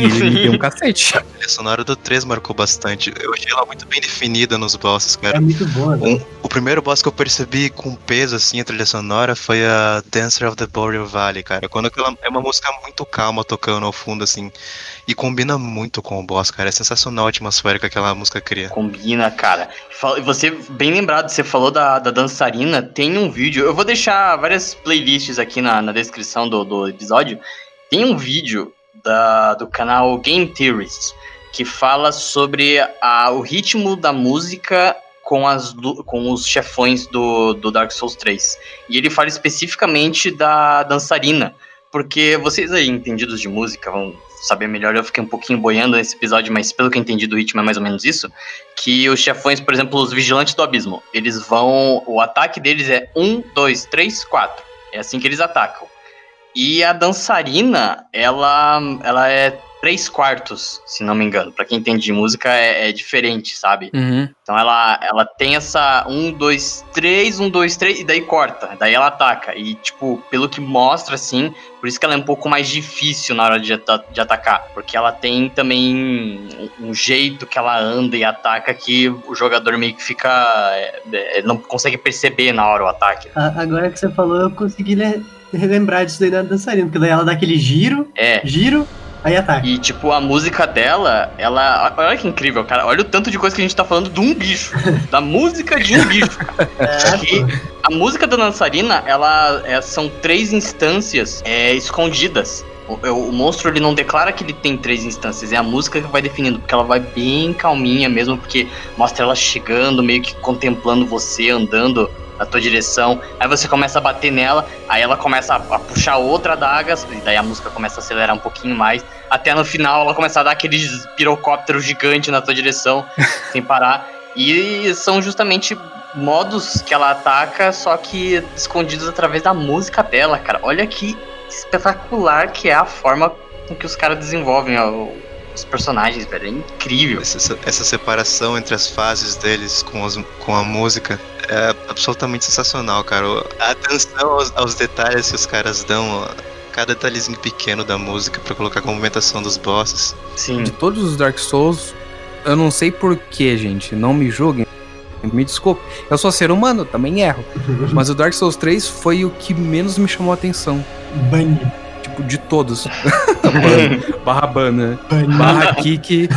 E ele me deu um cacete. A trilha sonora do 3 marcou bastante. Eu achei ela muito bem definida nos bosses, cara. É muito boa, né? Um- o primeiro boss que eu percebi com peso, assim, a trilha sonora foi a Dancer of the Boreal Valley, cara. Quando aquela é uma música muito calma tocando ao fundo, assim, e combina muito com o boss, cara. É sensacional a atmosfera que aquela música cria. Combina, cara. Você, bem lembrado, você falou da, da dançarina, tem um vídeo, eu vou deixar várias playlists aqui na, na descrição do, do episódio. Tem um vídeo da, do canal Game Theorist que fala sobre a, o ritmo da música com, as, com os chefões do, do Dark Souls 3. E ele fala especificamente da dançarina. Porque vocês aí, entendidos de música, vão saber melhor. Eu fiquei um pouquinho boiando nesse episódio, mas pelo que eu entendi do ritmo é mais ou menos isso. Que os chefões, por exemplo, os vigilantes do abismo, eles vão. O ataque deles é um, dois, três, quatro. É assim que eles atacam. E a dançarina, ela, ela é três quartos, se não me engano. Pra quem entende de música, é, é diferente, sabe? Uhum. Então ela, ela tem essa um, dois, três, um, dois, três, e daí corta, daí ela ataca. E, tipo, pelo que mostra, assim, por isso que ela é um pouco mais difícil na hora de, ata- de atacar. Porque ela tem também um, um jeito que ela anda e ataca que o jogador meio que fica. é, é, não consegue perceber na hora o ataque. Agora que você falou, eu consegui le- relembrar disso daí na dançarina, porque daí ela dá aquele giro, É. giro, aí ataca. E, tipo, a música dela, ela. Olha que incrível, cara. Olha o tanto de coisa que a gente tá falando de um bicho. da música de um bicho. É. A música da dançarina, ela é- são três instâncias é, escondidas. O, o- o monstro ele não declara que ele tem três instâncias, é a música que vai definindo, porque ela vai bem calminha mesmo, porque mostra ela chegando, meio que contemplando você, andando na tua direção. Aí você começa a bater nela, aí ela começa a, a puxar outra adaga, e daí a música começa a acelerar um pouquinho mais, até no final ela começa a dar aqueles pirocópteros gigantes na tua direção, sem parar. E são justamente modos que ela ataca, só que escondidos através da música dela, cara. Olha que espetacular que é a forma com que os caras desenvolvem ó, os personagens, velho. É incrível. Essa, essa separação entre as fases deles com, as- com a música é absolutamente sensacional, cara. A atenção aos, aos detalhes que os caras dão cada detalhezinho pequeno da música pra colocar com a movimentação dos bosses. Sim. De todos os Dark Souls, eu não sei porquê, gente. Não me julguem. Me desculpe. Eu sou ser humano, também erro. Mas o Dark Souls 3 foi o que menos me chamou a atenção. Banido. Tipo, de todos. Barra ban, né? Barra Kik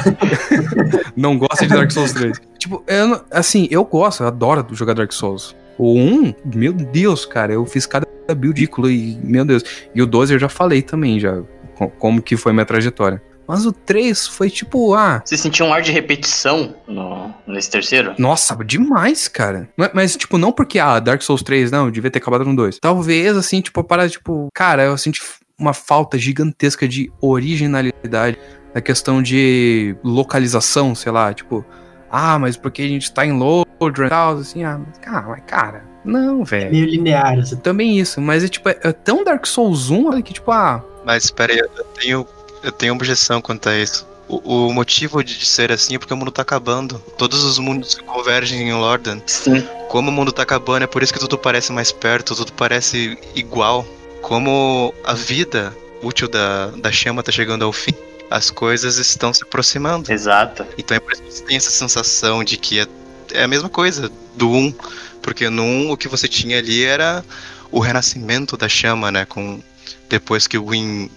não gosta de Dark Souls 3. Tipo, eu, assim, eu gosto, eu adoro jogar Dark Souls. O 1, meu Deus, cara, eu fiz cada build ridículo e, meu Deus. E o 12 eu já falei também, já, co- como que foi minha trajetória. Mas o 3 foi tipo, ah, Você sentiu um ar de repetição no, nesse terceiro? nossa, demais, cara. Mas, mas, tipo, não porque, ah, Dark Souls 3, não, eu devia ter acabado no 2. Talvez, assim, tipo, a parada, tipo, cara, eu senti uma falta gigantesca de originalidade na questão de localização, sei lá, tipo, ah, mas porque a gente tá em Lodran e tal, assim, ah, mas, cara, mas, cara, não, velho. Meio linear. assim. Também isso, mas é tipo, é, é tão Dark Souls 1 olha, que, tipo, ah, Mas espera aí, eu tenho, eu tenho objeção quanto a isso. O, o motivo de ser assim é porque o mundo tá acabando. Todos os mundos convergem em Lordan. Sim. Como o mundo tá acabando, é por isso que tudo parece mais perto, tudo parece igual. Como a vida útil da, da chama tá chegando ao fim, as coisas estão se aproximando. Exato. Então é por isso que você tem essa sensação de que é, é a mesma coisa do 1. Porque no 1 o que você tinha ali era o renascimento da chama, né? Com, depois que o Win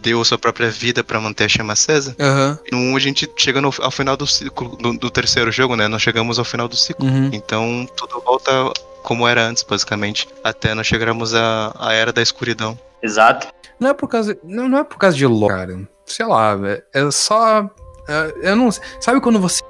deu a sua própria vida pra manter a chama acesa. aham, No 1 a gente chega no- ao final do ciclo, do, do terceiro jogo, né? Nós chegamos ao final do ciclo. uhum. Então tudo volta como era antes, basicamente. Até nós chegarmos à, à era da escuridão. Exato. Não é por causa. Não, não é por causa de lore, cara. Sei lá, é, é só. é, eu não sei. Sabe quando você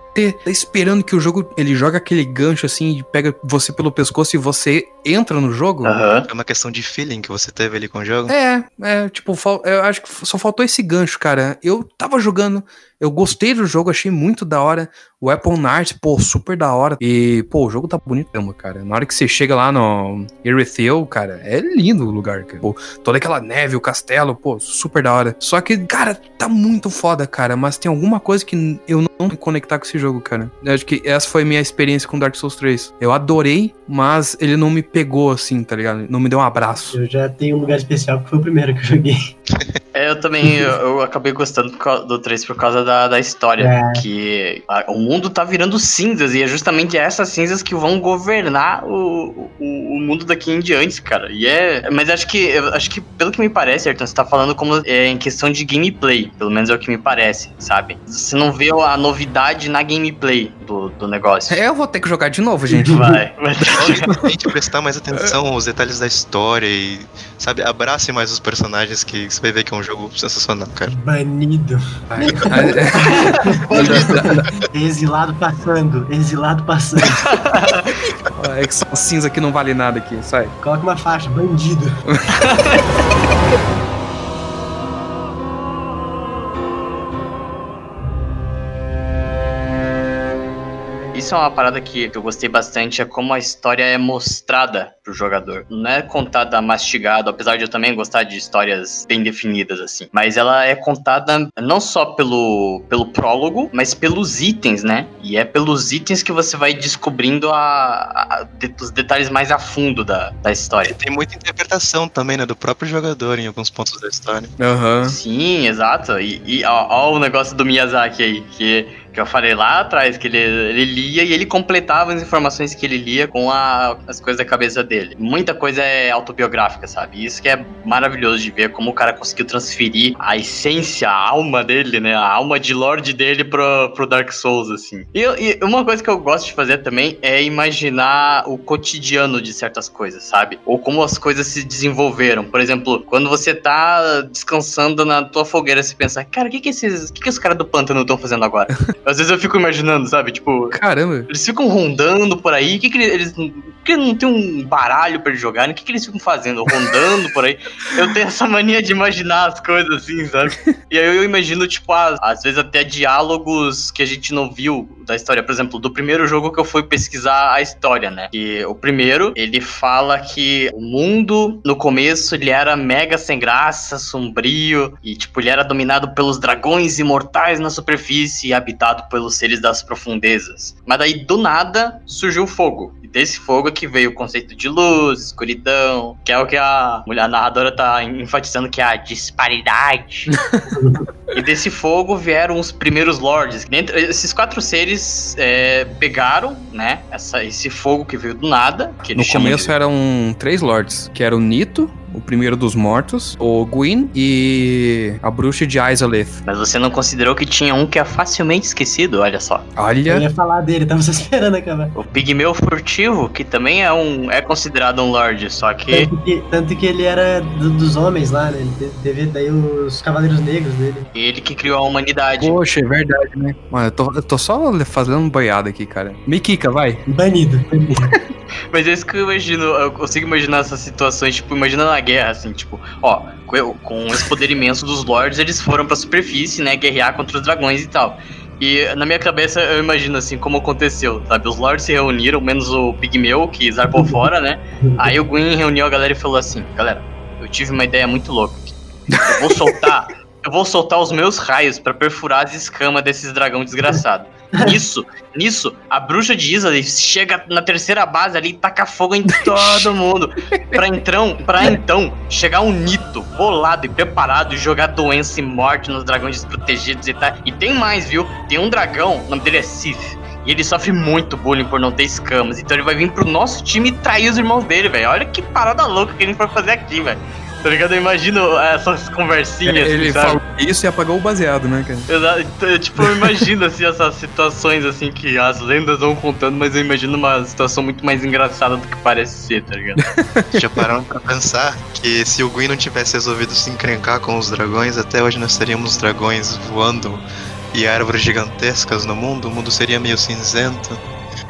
tá esperando que o jogo ele joga aquele gancho assim e pega você pelo pescoço e você entra no jogo? Aham. É uma questão de feeling que você teve ali com o jogo. É, é, tipo, eu acho que só faltou esse gancho, cara. Eu tava jogando, eu gostei do jogo, achei muito da hora. O Weapon Art, pô, super da hora. E, pô, o jogo tá bonito mesmo, cara. Na hora que você chega lá no Erithel, cara, é lindo o lugar, cara. Pô, toda aquela neve, o castelo, pô, super da hora. Só que, cara, tá muito foda, cara. Mas tem alguma coisa que eu não me conectar com esse jogo, cara. Eu acho que essa foi a minha experiência com Dark Souls 3. Eu adorei, mas ele não me pegou assim, tá ligado? Não me deu um abraço. Eu já tenho um lugar especial, porque foi o primeiro que eu joguei. É, eu também eu, eu acabei gostando do 3 por causa da, da história. É. Que a- o mundo tá virando cinzas e é justamente essas cinzas que vão governar o, o, o mundo daqui em diante, cara. E é. Mas acho que, eu acho que, pelo que me parece, Ayrton, você tá falando como é, em questão de gameplay. Pelo menos é o que me parece, sabe? Você não vê a novidade na gameplay do, do negócio. É, eu vou ter que jogar de novo, gente. Vai, vai. Tente prestar mais atenção aos detalhes da história e, sabe, abrace mais os personagens que você vai ver que é um jogo sensacional, cara. Banido. Exilado passando. Exilado passando. é que só cinza que não vale nada aqui, sai. Coloca uma faixa, bandido. Isso é uma parada que eu gostei bastante, é como a história é mostrada pro jogador. Não é contada mastigado, apesar de eu também gostar de histórias bem definidas, assim. Mas ela é contada não só pelo, pelo prólogo, mas pelos itens, né? E é pelos itens que você vai descobrindo a, a- de- os detalhes mais a fundo da, da história. Tem muita interpretação também, né, do próprio jogador em alguns pontos da história. Aham. Sim, exato. E, e ó, ó o negócio do Miyazaki aí, que, que eu falei lá atrás, que ele, ele lia e ele completava as informações que ele lia com a- as coisas da cabeça dele. Muita coisa é autobiográfica, sabe? Isso que é maravilhoso de ver como o cara conseguiu transferir a essência, a alma dele, né? A alma de Lorde dele pro, pro Dark Souls, assim. E, e uma coisa que eu gosto de fazer também é imaginar o cotidiano de certas coisas, sabe? Ou como as coisas se desenvolveram. Por exemplo, quando você tá descansando na tua fogueira, você pensa, cara, o que que esses, que que os caras do pântano estão fazendo agora? Às vezes eu fico imaginando, sabe? Tipo, Caramba. eles ficam rondando por aí. O que, que eles. Por que não tem um baralho pra eles jogarem? O que, que eles ficam fazendo? Rondando por aí. Eu tenho essa mania de imaginar as coisas assim, sabe? E aí eu imagino, tipo, às, às vezes até diálogos que a gente não viu da história, por exemplo, do primeiro jogo que eu fui pesquisar a história, né? E o primeiro, ele fala que o mundo, no começo, ele era mega sem graça, sombrio, e, tipo, ele era dominado pelos dragões imortais na superfície e habitado pelos seres das profundezas. Mas daí, do nada, surgiu o fogo. E desse fogo que veio o conceito de luz, escuridão, que é o que a mulher narradora tá enfatizando que é a disparidade. e desse fogo vieram os primeiros lords. Dentro, esses quatro seres é, pegaram, né, essa, esse fogo que veio do nada. Que No eles começo de- eram três lords, que era o Nito, o primeiro dos mortos, o Gwyn e a bruxa de Izalith. Mas você não considerou que tinha um que é facilmente esquecido, olha só. Eu Olha, ia falar dele, tava só esperando acabar. O Pigmeu Furtivo, que também é um é considerado um lord, só que Tanto que, tanto que ele era do- dos homens lá, né? Ele te- teve daí os Cavaleiros Negros dele. ele que criou a humanidade. poxa, é verdade, né? Mano, eu tô, eu tô só fazendo um boiada aqui, cara. Mikika, vai. Banido. banido. Mas é isso que eu imagino, eu consigo imaginar essas situações, tipo, imagina na guerra, assim, tipo, ó, com, esse poder imenso dos lords, eles foram pra superfície, né, guerrear contra os dragões e tal. E na minha cabeça eu imagino assim como aconteceu, sabe? Os lords se reuniram, menos o Pigmeu, que zarpou fora, né? Aí o Gwyn reuniu a galera e falou assim: Galera, eu tive uma ideia muito louca. Eu vou soltar, eu vou soltar os meus raios pra perfurar as escamas desses dragão desgraçado. Nisso, nisso, a bruxa de Isalith chega na terceira base ali e taca fogo em todo mundo. Pra então, pra então chegar um Nito bolado e preparado e jogar doença e morte nos dragões desprotegidos e tal. E tem mais, viu? Tem um dragão, o nome dele é Sif. E ele sofre muito bullying por não ter escamas. Então ele vai vir pro nosso time e trair os irmãos dele, velho. Olha que parada louca que a gente foi fazer aqui, velho. Tá ligado? Eu imagino essas conversinhas. assim, Ele sabe? falou isso e apagou o baseado, né, cara? Exato. Então, eu, tipo, eu imagino assim, essas situações assim que as lendas vão contando, mas eu imagino uma situação muito mais engraçada do que parece ser, tá ligado? Já pararam pra pensar que se o Gwyn não tivesse resolvido se encrencar com os dragões, até hoje nós teríamos dragões voando e árvores gigantescas no mundo, o mundo seria meio cinzento.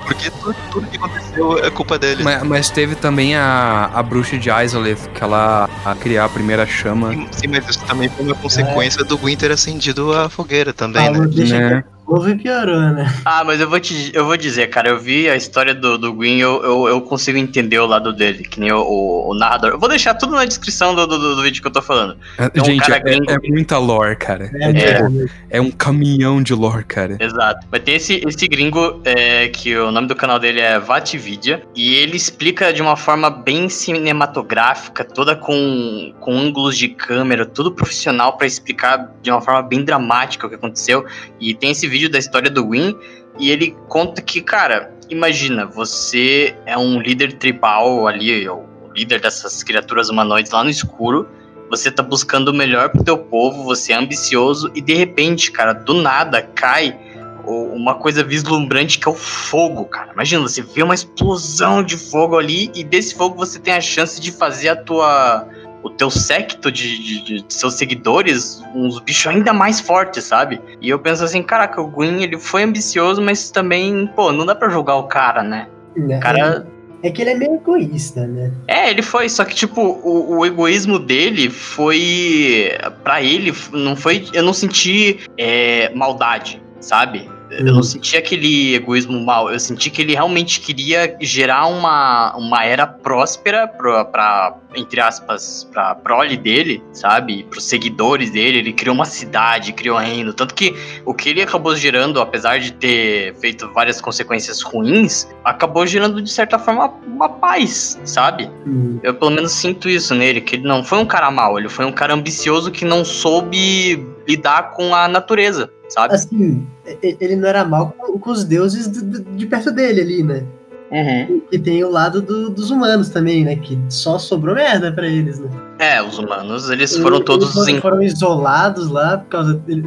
Porque tudo, tudo que aconteceu é culpa dele. Mas, mas teve também a, a bruxa de Izalith, que ela a criar a primeira chama. Sim, mas isso também foi uma consequência do Gwyn ter acendido a fogueira também, Falou, né? deixa Né? Houve e piorou, né? Ah, mas eu vou te eu vou dizer, cara, eu vi a história do, do Gwyn, eu, eu, eu consigo entender o lado dele, que nem o, o, o narrador. Eu vou deixar tudo na descrição do, do, do vídeo que eu tô falando. É, um Gente, cara é, gringo. é muita lore, cara. É, É, tipo, é um caminhão de lore, cara. Exato. Mas tem esse, esse gringo é, que o nome do canal dele é Vatividia. E ele explica de uma forma bem cinematográfica, toda com, com ângulos de câmera, tudo profissional pra explicar de uma forma bem dramática o que aconteceu. E tem esse vídeo da história do Win. E ele conta que, cara, imagina, você é um líder tribal ali, o líder dessas criaturas humanoides lá no escuro. Você tá buscando o melhor pro teu povo, você é ambicioso e de repente, cara, do nada cai uma coisa vislumbrante que é o fogo, cara. Imagina, você vê uma explosão de fogo ali e desse fogo você tem a chance de fazer a tua o teu secto de, de- de- seus seguidores uns bichos ainda mais fortes, sabe? E eu penso assim, caraca, o Gwyn, ele foi ambicioso, mas também, pô, não dá pra julgar o cara, né? O cara É que ele é meio egoísta, né? é, ele foi, só que, tipo, o, o egoísmo dele foi. Pra ele, não foi. Eu não senti é, maldade, sabe? Eu Uhum. não senti aquele egoísmo mal. Eu senti que ele realmente queria gerar uma, uma era próspera pra, pra, entre aspas, pra prole dele, sabe? Pros seguidores dele. Ele criou uma cidade, criou um reino. Tanto que o que ele acabou gerando, apesar de ter feito várias consequências ruins, acabou gerando, de certa forma, uma paz, sabe? Hum. Eu pelo menos sinto isso nele, que ele não foi um cara mau, ele foi um cara ambicioso que não soube lidar com a natureza, sabe? Assim, ele não era mal com, com os deuses de perto dele ali, né? Uhum. E tem o lado do- dos humanos também, né? Que só sobrou merda pra eles, né? É, os humanos, eles foram Eles todos foram, em... foram isolados lá por causa dele.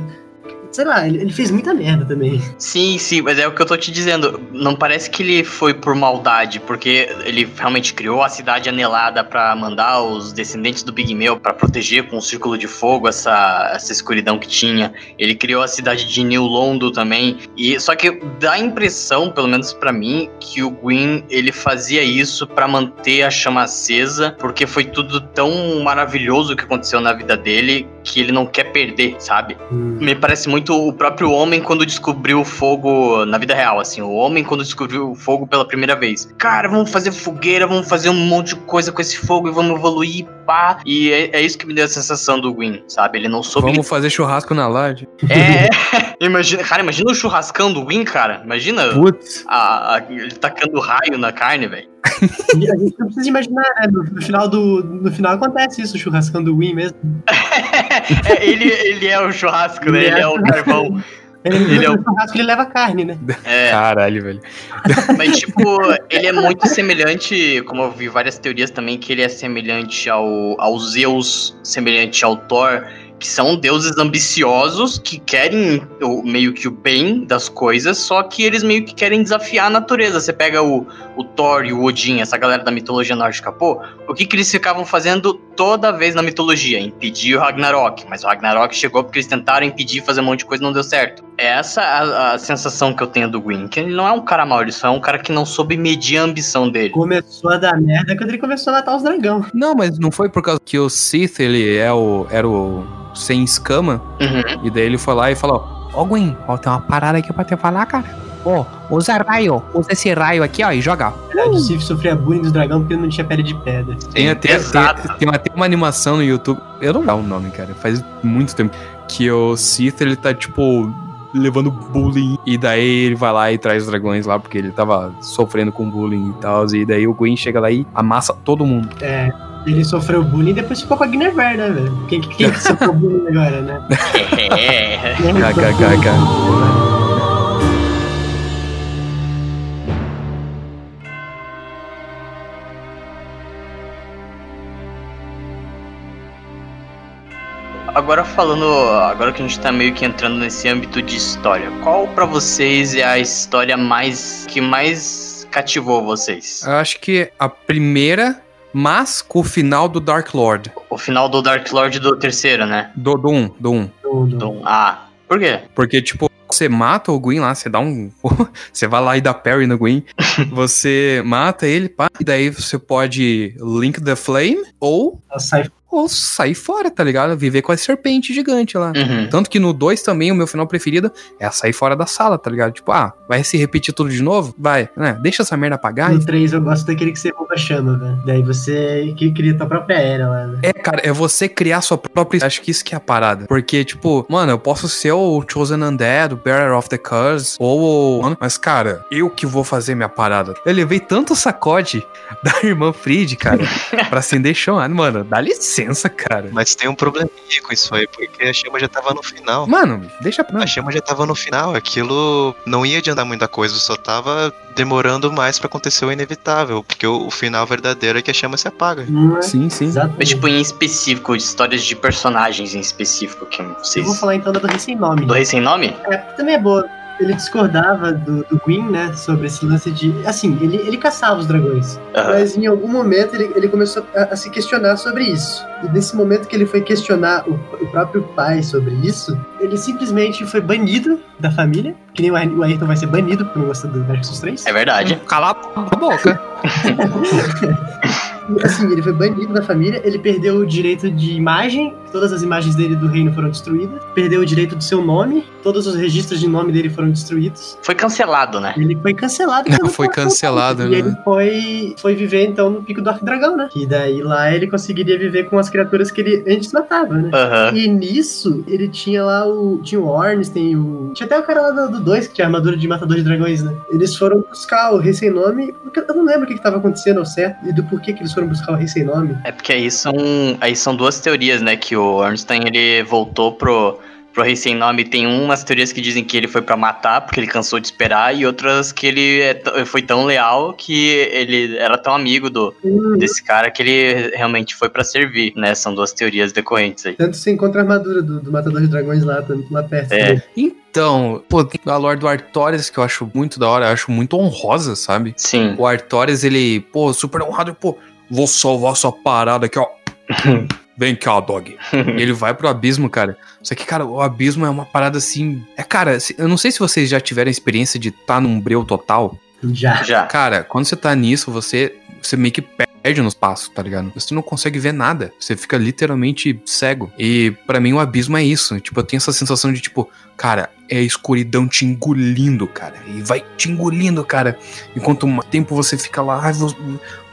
Sei lá, ele, ele fez muita merda também. Sim, sim, mas é o que eu tô te dizendo. Não parece que ele foi por maldade, porque ele realmente criou a cidade anelada pra mandar os descendentes do Pigmeu pra proteger com o círculo de fogo essa, essa escuridão que tinha. Ele criou a cidade de New Londo também. E só que dá a impressão, pelo menos pra mim, que o Gwyn ele fazia isso pra manter a chama acesa, porque foi tudo tão maravilhoso que aconteceu na vida dele que ele não quer perder, sabe? Hum. Me parece muito o próprio homem quando descobriu o fogo na vida real, assim. O homem quando descobriu o fogo pela primeira vez. Cara, vamos fazer fogueira, vamos fazer um monte de coisa com esse fogo e vamos evoluir, pá. E é, é isso que me deu a sensação do Gwyn, sabe? Ele não soube. Vamos fazer churrasco na laje. É. imagina, cara, imagina o churrascão do Gwyn, cara. Imagina Putz. a- a- ele tacando raio na carne, velho. A gente não precisa imaginar, né? No, no final do. No final acontece isso, o churrascão do Win mesmo. É, ele, ele é o churrasco, né? Ele é. é o carvão. Ele, Ele é o- churrasco ele leva carne, né? É. Caralho, velho. Mas, tipo, ele é muito semelhante, como eu vi várias teorias também, que ele é semelhante ao, ao Zeus, semelhante ao Thor, que são deuses ambiciosos que querem o, meio que o bem das coisas, só que eles meio que querem desafiar a natureza. Você pega o, o Thor e o Odin, essa galera da mitologia nórdica, pô, o que, que eles ficavam fazendo toda vez na mitologia? Impedir o Ragnarok. Mas o Ragnarok chegou porque eles tentaram impedir, fazer um monte de coisa e não deu certo. É essa a, a sensação que eu tenho do Gwyn, que ele não é um cara mau, ele só é um cara que não soube medir a ambição dele. Começou a dar merda quando ele começou a matar os dragão. Não, mas não foi por causa que o Sith, ele é o, era o sem escama, Uhum. e daí ele foi lá e falou, ó Gwen, ó, tem uma parada aqui pra te falar, cara. Ó, usa raio, usa esse raio aqui, ó, e joga. Verdade, o Sif sofria bullying dos dragão porque não tinha pele de pedra. Tem até, exato. tem, tem até uma animação no YouTube, eu não dá o nome, cara, faz muito tempo, que o Sith, ele tá, tipo, levando bullying, e daí ele vai lá e traz os dragões lá, porque ele tava sofrendo com bullying e tal, e daí o Gwen chega lá e amassa todo mundo. É. Ele sofreu bullying e depois ficou com a Guinevere, né, velho? Quem, quem que sofreu bullying agora, né? É. KKKK. Agora falando, agora que a gente tá meio que entrando nesse âmbito de história, qual pra vocês é a história mais que mais cativou vocês? Eu acho que a primeira, mas com o final do Dark Lord. O final do Dark Lord do terceiro, né? Do 1, do 1. Do um. Do- do- Do, ah, por quê? Porque, tipo, você mata o Gwyn lá, você dá um. você vai lá e dá parry no Gwyn. você mata ele, pá. E daí você pode Link the Flame ou, sai ou sair fora, tá ligado? Viver com a serpente gigante lá. Uhum. Tanto que no 2 também, o meu final preferido é sair fora da sala, tá ligado? Tipo, ah, vai se repetir tudo de novo? Vai, né? Deixa essa merda apagar. No 3 eu gosto daquele que você rouba a chama, velho. Daí você que cria tua própria era lá, né? É, cara, é você criar sua própria. Acho que isso que é a parada. Porque, tipo, mano, eu posso ser o Chosen Undead, o Bearer of the Curse, ou o. Mano, mas, cara, eu que vou fazer minha parada. Eu levei tanto sacode da irmã Fried, cara, pra acender chão. Mano, dá licença, cara. Mas tem um probleminha com isso aí, porque a chama já tava no final. Mano, deixa pra. A chama já tava no final, aquilo não ia adiantar muita coisa, só tava demorando mais pra acontecer o inevitável, porque o, o final verdadeiro é que a chama se apaga. É? Sim, sim. Mas, tipo, em específico, de histórias de personagens em específico que Eu vocês. vou falar então da do Rei Sem Nome. Do Rei Sem Nome? É, também é boa. Ele discordava do, do Gwyn, né, sobre esse lance de... Assim, ele, ele caçava os dragões. Aham. Mas em algum momento ele, ele começou a, a se questionar sobre isso. E nesse momento que ele foi questionar o, o próprio pai sobre isso, ele simplesmente foi banido da família. Que nem o Ayrton- o Ayrton vai ser banido por não gostar do Dark Souls 3. É verdade. Cala a boca. Assim, ele foi banido da família, ele perdeu o direito de imagem, todas as imagens dele do reino foram destruídas, perdeu o direito do seu nome, todos os registros de nome dele foram destruídos. Foi cancelado, né? Ele foi cancelado. pelo Foi cancelado, né? E ele foi, foi viver então no Pico do Arquidragão, né? E daí lá ele conseguiria viver com as criaturas que ele antes matava, né? Aham. E nisso, ele tinha lá o. Tinha o Ornstein, o. Tinha até o cara lá do 2 que tinha armadura de matador de dragões, né? Eles foram buscar o Rei Sem Nome. Eu não lembro o que, que tava acontecendo ao certo e do porquê que eles foram buscar o Rei Sem Nome. É porque aí são, aí são duas teorias, né? Que o Ornstein ele voltou pro, pro Rei Sem Nome. Tem umas teorias que dizem que ele foi pra matar, porque ele cansou de esperar, e outras que ele é foi tão leal que ele era tão amigo do, desse cara que ele realmente foi pra servir, né? São duas teorias decorrentes aí. Tanto você encontra a armadura do, do matador de dragões lá, tanto lá perto. É. também. Então, pô, tem a lore do Artorias que eu acho muito da hora, eu acho muito honrosa, sabe? Sim. O Artorias, ele, pô, super honrado, pô, vou salvar sua parada aqui, ó. Vem cá, dog. E ele vai pro abismo, cara. Só que, cara, o abismo é uma parada assim. É, cara, eu não sei se vocês já tiveram a experiência de estar num breu total. Já. Já. Cara, quando você tá nisso, você você meio que perde nos passos, tá ligado? Você não consegue ver nada. Você fica literalmente cego. E para mim o abismo é isso. Tipo, eu tenho essa sensação de tipo, cara, é a escuridão te engolindo, cara. E vai te engolindo, cara. Enquanto mais tempo você fica lá,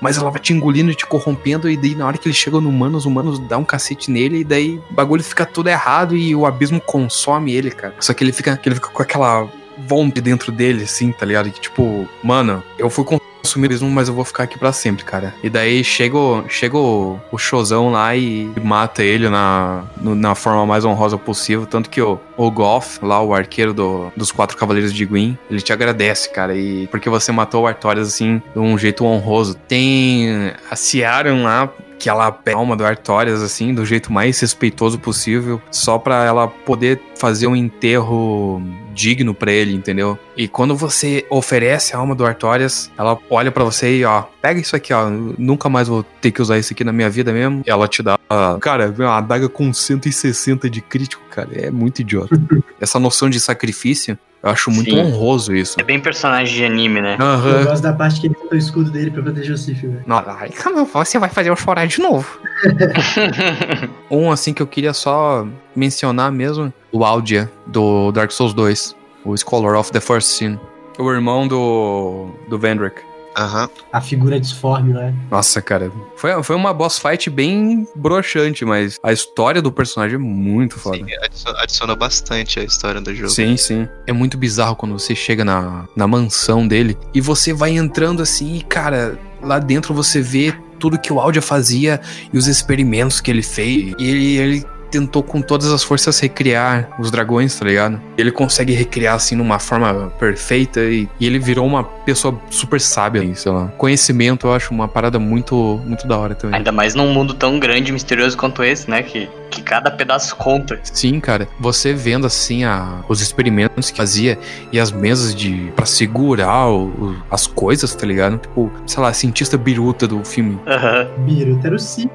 mas ela vai te engolindo e te corrompendo. E daí, na hora que ele chega no humano, os humanos dão um cacete nele. E daí o bagulho fica tudo errado e o abismo consome ele, cara. Só que ele fica, ele fica com aquela vontade dentro dele, assim, tá ligado? Que tipo, mano, eu fui consumir mesmo, mas eu vou ficar aqui para sempre, cara. E daí chega, chega o, o showzão lá e mata ele na, na forma mais honrosa possível. Tanto que o, o Goff, lá o arqueiro do, dos quatro cavaleiros de Gwyn, ele te agradece, cara. E porque você matou o Artorias assim, de um jeito honroso. Tem a Ciaran lá que ela pega a alma do Artorias, assim, do jeito mais respeitoso possível, só para ela poder fazer um enterro digno para ele, entendeu? E quando você oferece a alma do Artorias, ela olha para você e, ó, pega isso aqui, ó, nunca mais vou ter que usar isso aqui na minha vida mesmo. E ela te dá, cara, uma adaga com 160 de crítico, cara, é muito idiota. Essa noção de sacrifício eu acho muito Sim. honroso isso. É bem personagem de anime, né? Uhum. Eu gosto da parte que ele botou o escudo dele pra proteger o Sif, velho. Ai, calma, você vai fazer eu chorar de novo. um, assim, que eu queria só mencionar mesmo, o Aldia, do Dark Souls 2. O Scholar of the First Sin. O irmão do, do Vendrick. Uhum. A figura disforme, né? Nossa, cara. Foi, foi uma boss fight bem broxante, mas a história do personagem é muito foda. Sim, adiciona, adiciona bastante a história do jogo. Sim, sim. É muito bizarro quando você chega na, na mansão dele e você vai entrando assim e, cara, lá dentro você vê tudo que o Aldia fazia e os experimentos que ele fez. E ele, ele tentou com todas as forças recriar os dragões, tá ligado? Ele consegue recriar assim numa forma perfeita e, e ele virou uma pessoa super sábia, sei lá. Conhecimento eu acho uma parada muito muito da hora também. Ainda mais num mundo tão grande e misterioso quanto esse, né? Que, que cada pedaço conta. Sim, cara. Você vendo assim a, os experimentos que fazia e as mesas de para segurar o, o, as coisas, tá ligado? Tipo, sei lá, cientista biruta do filme. Aham. Uhum. Biruta era o Cip,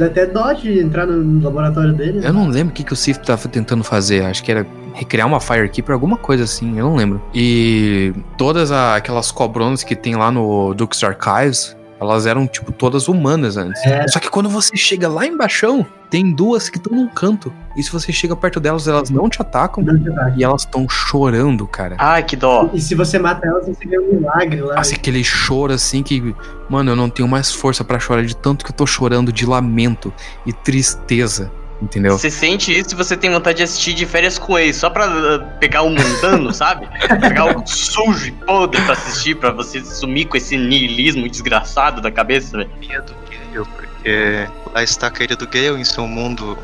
Dá até dó de entrar no laboratório dele. Né? Eu não lembro o que, que o Sif tava tentando fazer. Acho que era recriar uma Firekeeper, alguma coisa assim, eu não lembro. E todas a, aquelas cobronas que tem lá no Duke's Archives, elas eram, tipo, todas humanas antes. É. Só que quando você chega lá embaixo, tem duas que estão num canto. E se você chega perto delas, elas não te atacam. Não te. E elas estão chorando, cara. Ai, que dó. E se você mata elas, você ganha um milagre lá. Assim, aquele choro assim que. Mano, eu não tenho mais força para chorar de tanto que eu tô chorando de lamento e tristeza. Entendeu? Você sente isso e você tem vontade de assistir de férias com ele, só pra uh, pegar um mundano, sabe? Pegar algo sujo e podre pra assistir, pra você sumir com esse niilismo desgraçado da cabeça, velho. Medo Gale, porque lá está a querida do Gale em seu mundo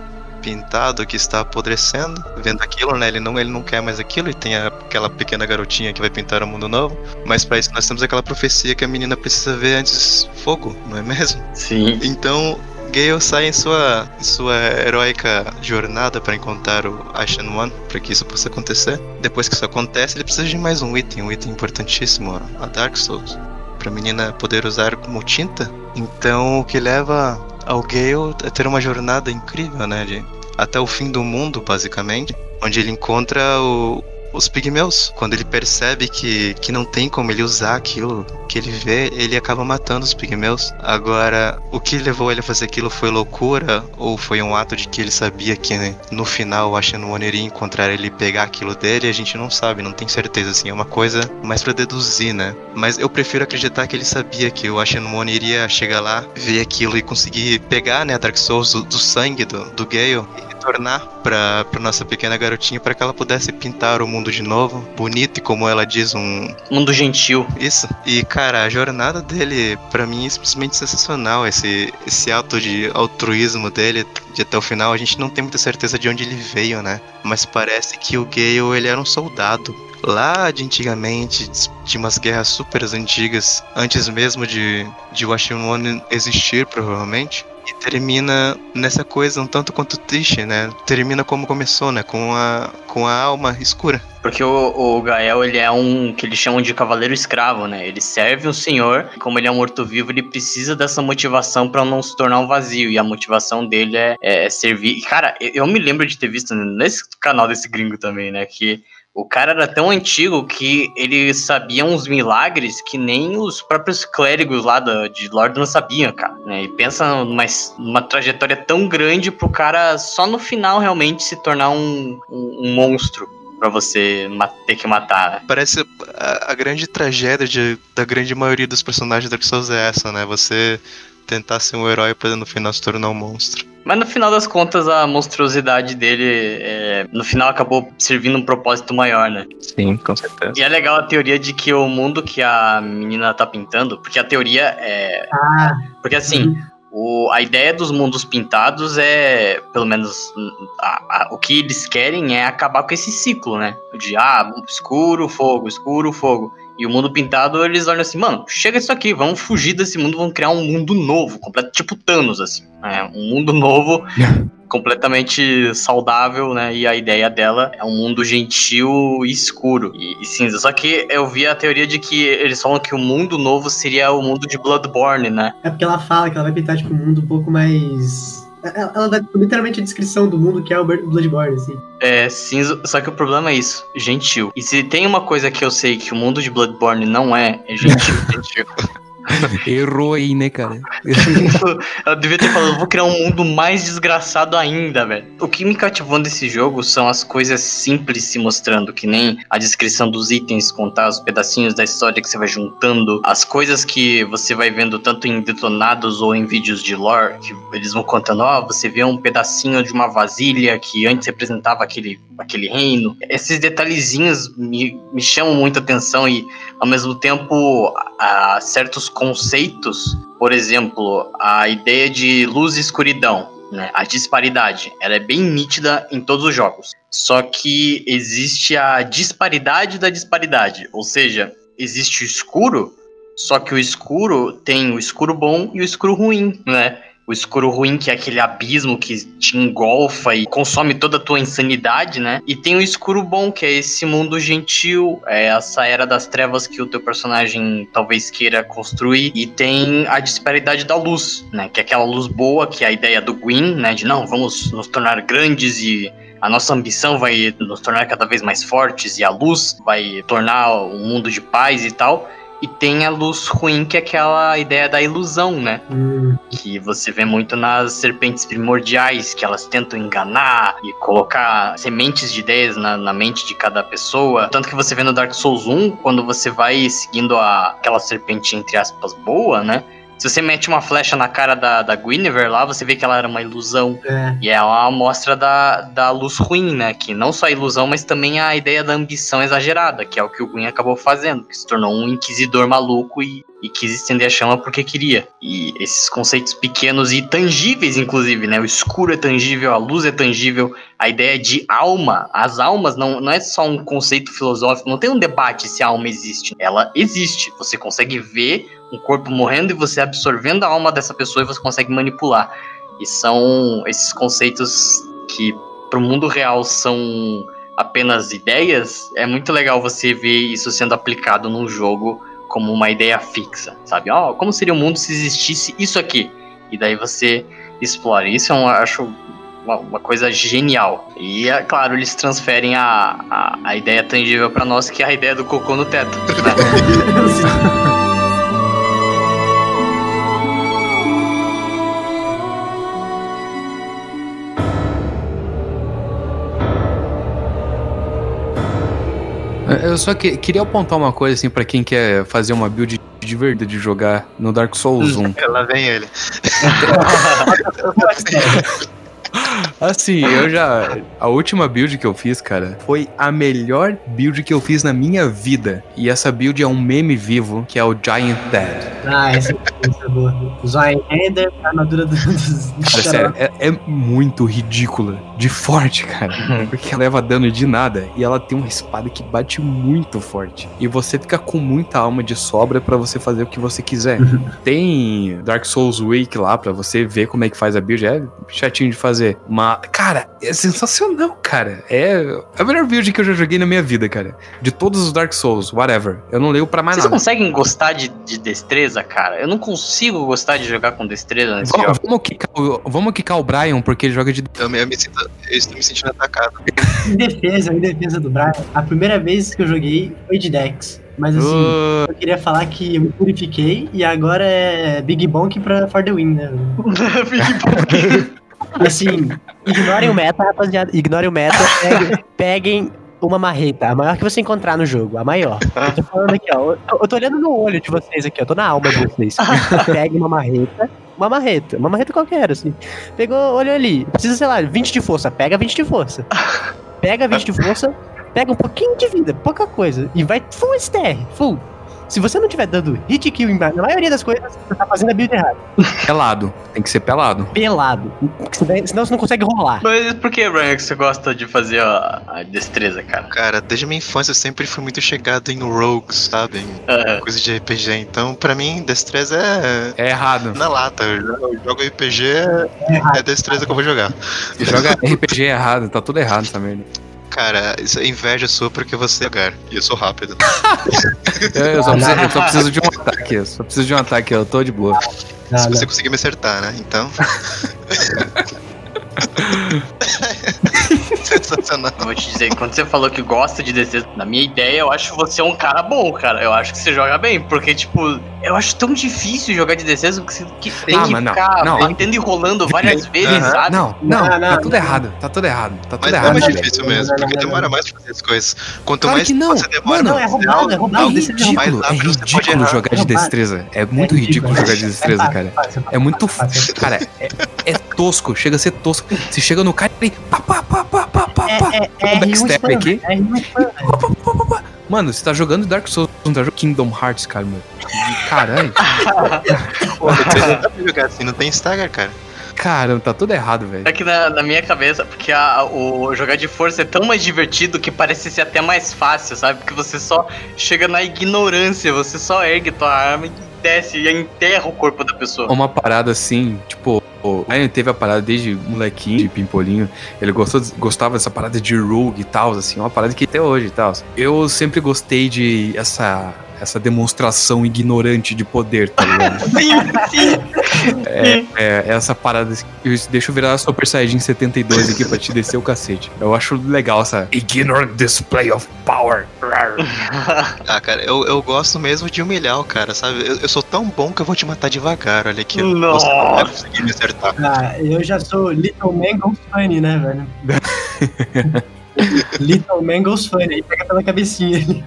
pintado que está apodrecendo, vendo aquilo, né? Ele não, ele não quer mais aquilo e tem aquela pequena garotinha que vai pintar o um mundo novo. Mas para isso nós temos aquela profecia que a menina precisa ver antes fogo, não é mesmo? Sim. Então Gale sai em sua, em sua heróica jornada para encontrar o Ashen One, para que isso possa acontecer. Depois que isso acontece, ele precisa de mais um item, um item importantíssimo, a Dark Souls, para a menina poder usar como tinta. Então, o que leva ao Gale a ter uma jornada incrível, né, de até o fim do mundo, basicamente, onde ele encontra o, os pigmeus. Quando ele percebe que, que não tem como ele usar aquilo que ele vê, ele acaba matando os pigmeus. Agora, o que levou ele a fazer aquilo foi loucura ou foi um ato de que ele sabia que né, no final o Ashen One iria encontrar ele pegar aquilo dele? A gente não sabe, não tem certeza assim. É uma coisa mais para deduzir, né? Mas eu prefiro acreditar que ele sabia que o Ashen One iria chegar lá, ver aquilo e conseguir pegar, né, a Dark Souls do, do sangue do, do Gale retornar para para nossa pequena garotinha para que ela pudesse pintar o mundo de novo, bonito e como ela diz um mundo gentil. Isso. E cara, a jornada dele para mim é simplesmente sensacional, esse esse ato de altruísmo dele de até o final, a gente não tem muita certeza de onde ele veio, né? Mas parece que o Gale ele era um soldado lá de antigamente, de umas guerras super antigas, antes mesmo de, de Washington existir, provavelmente e termina nessa coisa um tanto quanto triste, né? Termina como começou, né? Com a, com a alma escura. Porque o, o Gael, ele é um que eles chamam de cavaleiro escravo, né? Ele serve um senhor, como ele é um morto-vivo, ele precisa dessa motivação para não se tornar um vazio. E a motivação dele é, é servir. Cara, eu, eu me lembro de ter visto nesse canal desse gringo também, né? Que O cara era tão antigo que ele sabia uns milagres que nem os próprios clérigos lá de Lord não sabiam, cara. Né? E pensa numa, numa trajetória tão grande pro cara só no final realmente se tornar um, um, um monstro para você ter que matar, né? Parece a, a grande tragédia de, da grande maioria dos personagens da Dark Souls é essa, né? Você tentar ser um herói para no final se tornar um monstro. Mas no final das contas, a monstruosidade dele, é, no final, acabou servindo um propósito maior, né? Sim, com certeza. E é legal a teoria de que o mundo que a menina tá pintando, porque a teoria é. Ah, Porque assim. O, a ideia dos mundos pintados é, pelo menos, a- a- o que eles querem é acabar com esse ciclo, né? De, ah, escuro, fogo, escuro, fogo. E o mundo pintado, eles olham assim, mano, chega isso aqui, vamos fugir desse mundo, vamos criar um mundo novo, completo, tipo Thanos, assim. É, um mundo novo, completamente saudável, né? E a ideia dela é um mundo gentil e escuro e, e cinza. Só que eu vi a teoria de que eles falam que o mundo novo seria o mundo de Bloodborne, né? é porque ela fala que ela vai pintar, tipo, um mundo um pouco mais. Ela, ela dá literalmente a descrição do mundo que é o Bloodborne, assim. É cinza, só que o problema é isso, gentil. E se tem uma coisa que eu sei que o mundo de Bloodborne não é, é gentil. gentil. Errou aí, né, cara? Eu devia ter falado, vou criar um mundo mais desgraçado ainda, velho. O que me cativou nesse jogo são as coisas simples se mostrando, que nem a descrição dos itens, contar os pedacinhos da história que você vai juntando, as coisas que você vai vendo tanto em detonados ou em vídeos de lore, que eles vão contando, ó, você vê um pedacinho de uma vasilha que antes representava aquele, aquele reino. Esses detalhezinhos me, me chamam muita atenção e, ao mesmo tempo, a, certos conceitos, por exemplo, a ideia de luz e escuridão, né? A disparidade, ela é bem nítida em todos os jogos. Só que existe a disparidade da disparidade, ou seja, existe o escuro, só que o escuro tem o escuro bom e o escuro ruim, né? O escuro ruim, que é aquele abismo que te engolfa e consome toda a tua insanidade, né? E tem o escuro bom, que é esse mundo gentil, é essa era das trevas que o teu personagem talvez queira construir. E tem a disparidade da luz, né? Que é aquela luz boa, que é a ideia do Gwyn, né? De não, vamos nos tornar grandes e a nossa ambição vai nos tornar cada vez mais fortes e a luz vai tornar um mundo de paz e tal. E tem a luz ruim, que é aquela ideia da ilusão, né? Hum, que você vê muito nas serpentes primordiais, que elas tentam enganar e colocar sementes de ideias na, na mente de cada pessoa. Tanto que você vê no Dark Souls 1, quando você vai seguindo a, aquela serpente, entre aspas, boa, né? Se você mete uma flecha na cara da, da Guinevere lá, você vê que ela era uma ilusão. é. E é uma amostra da, da luz ruim, né? Que não só a ilusão, mas também a ideia da ambição exagerada, que é o que o Gwyn acabou fazendo, que se tornou um inquisidor maluco e, e quis estender a chama porque queria. E esses conceitos pequenos e tangíveis, inclusive, né? O escuro é tangível, a luz é tangível, a ideia de alma, as almas não, não é só um conceito filosófico, não tem um debate se a alma existe. Ela existe. Você consegue ver um corpo morrendo e você absorvendo a alma dessa pessoa e você consegue manipular. E são esses conceitos que para o mundo real são apenas ideias. É muito legal você ver isso sendo aplicado num jogo como uma ideia fixa, sabe? Ó, como seria o mundo se existisse isso aqui? E daí você explora. Isso eu acho uma, uma coisa genial. E é claro, eles transferem a, a, a ideia tangível para nós, que é a ideia do cocô no teto. né? Eu só que- queria apontar uma coisa assim pra quem quer fazer uma build de verdade de jogar no Dark Souls 1. Lá vem ele. Assim, eu já. A última build que eu fiz, cara, foi a melhor build que eu fiz na minha vida. E essa build é um meme vivo, que é o Giant Dead. Ah, essa, é boa. O Zion Ender, a armadura dos. Cara, sério, é, é muito ridícula. De forte, cara. Porque ela leva dano de nada. E ela tem uma espada que bate muito forte. E você fica com muita alma de sobra pra você fazer o que você quiser. tem Dark Souls Week lá pra você ver como é que faz a build. É chatinho de fazer. Mas, cara, é sensacional, cara. É a melhor build que eu já joguei na minha vida, cara. De todos os Dark Souls, whatever. Eu não leio pra mais Vocês nada. conseguem gostar de, de destreza, cara? Eu não consigo gostar de jogar com destreza nesse Vamos, jogo. vamos, quicar, o- vamos quicar o Brian porque ele joga de Eu me, eu me sinto, eu estou me sentindo atacado. Em defesa, em defesa do Brian, a primeira vez que eu joguei foi de Dex. Mas assim, Uh, eu queria falar que eu me purifiquei e agora é Big Bonk pra For the Win, né? E assim, ignorem o meta, rapaziada. Ignorem o meta. Peguem, peguem uma marreta, a maior que você encontrar no jogo, a maior. Eu tô falando aqui, ó. Eu, eu tô olhando no olho de vocês aqui, ó. Tô na alma de vocês. Pegue uma marreta. Uma marreta, uma marreta qualquer, assim. Pegou, olhou ali. Precisa, sei lá, 20 de força. Pega 20 de força. Pega 20 de força, pega um pouquinho de vida, pouca coisa. E vai full STR, full. Se você não tiver dando hit kill em- na maioria das coisas, você tá fazendo a build errada. pelado. Tem que ser pelado. Pelado. Senão você não consegue rolar. Mas por que, Brian, que você gosta de fazer a, a destreza, cara? Cara, desde a minha infância eu sempre fui muito chegado em rogues, sabe? Em coisa de RPG. Então, pra mim, destreza é É errado. na lata. Eu jogo- RPG, é, é destreza que eu vou jogar. Joga RPG errado, tá tudo errado essa merda. Cara, isso é inveja sua porque você é jogar. E eu sou rápido. Eu, eu só preciso, eu só preciso de um ataque, eu só preciso de um ataque, eu tô de boa. Se você conseguir me acertar, né? Então. Sensacional. eu vou te dizer, quando você falou que gosta de destreza, na minha ideia, eu acho que você é um cara bom, cara. Eu acho que você joga bem, porque, tipo, eu acho tão difícil jogar de destreza porque você que- tem Ah, que não, ficar não. tentando e rolando várias vezes, Aham. sabe? Não, não, Não, não, tá tudo não. errado, tá tudo errado, tá tudo Mas é errado. mais velho. difícil Não, mesmo, não, porque não, não, demora não. mais pra fazer as coisas. Quanto Claro mais que não. você demora Mano, Não, é roubado, é roubado. É ridículo, mais é ridículo jogar de destreza. É muito ridículo jogar de destreza, cara. É muito. Cara, é, é tosco, chega a ser tosco. Você chega no cara e. Pá, pá, pá, pá, pá, pá, É, pá. é, um é, backstep R1 aqui. é R1 spam, velho. Pá, pá, pá, pá, pá. Mano, você tá jogando Dark Souls, não tá jogando Kingdom Hearts, cara, meu. Caralho. Pô, você não jogar assim, não tem stagger, cara. Cara, tá tudo errado, velho. É que na, na minha cabeça, porque a- o jogar de força é tão mais divertido que parece ser até mais fácil, sabe? Porque você só chega na ignorância, você só ergue tua arma e desce e enterra o corpo da pessoa. Uma parada assim, tipo. O Ryan teve a parada desde molequinho, de pimpolinho. Ele gostou, gostava dessa parada de rogue e tal, assim, uma parada que até hoje e tal. Eu sempre gostei de essa, essa demonstração ignorante de poder, tá ligado? Sim, sim. É, é, essa parada. Deixa eu virar Super Saiyajin 72 aqui pra te descer o cacete. Eu acho legal essa ignorant display of power. Ah, cara, eu, eu gosto mesmo de humilhar o cara, sabe? Eu, eu sou tão bom que eu vou te matar devagar, olha aqui. Nossa. Você não vai conseguir me acertar. Ah, eu já sou Little Man Goes Funny, né, velho? Little Man Goes Funny, aí pega pela cabecinha ali.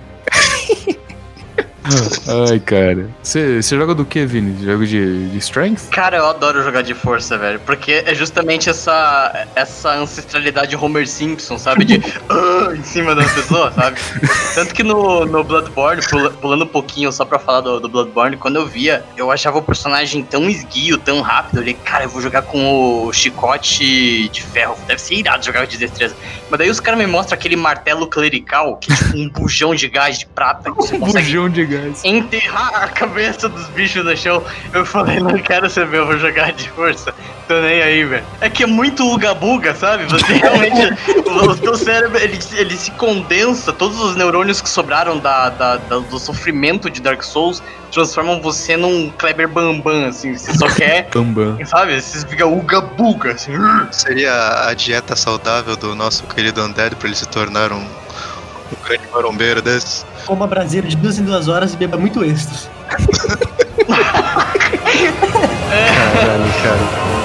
Ai, cara. Você joga do que, Vini? Jogo de, de Strength? Cara, eu adoro jogar de força, velho. Porque é justamente essa, essa ancestralidade Homer Simpson, sabe? De "Ah", em cima da pessoa, sabe? Tanto que no, no Bloodborne, pula- pulando um pouquinho só pra falar do, do Bloodborne, quando eu via, eu achava o personagem tão esguio, tão rápido. Eu falei, cara, eu vou jogar com o chicote de ferro. Deve ser irado jogar de destreza. Mas daí os caras me mostram aquele martelo clerical, que é tipo um bujão de gás de prata. Que você consegue Bujão de gás. Enterrar a cabeça dos bichos no chão. Eu falei, não quero saber, eu vou jogar de força. Tô nem aí, velho. É que é muito uga-buga, sabe? Você realmente. o teu cérebro, ele, ele se condensa, todos os neurônios que sobraram da, da- da- do sofrimento de Dark Souls transformam você num Kleber Bambam, assim. Você só quer. Bambam. Sabe? Você fica uga-buga, assim. Seria a dieta saudável do nosso querido Undead pra ele se tornar um, um grande marombeiro desse. Coma braseira de duas em duas horas e beba muito extra. Caralho, cara.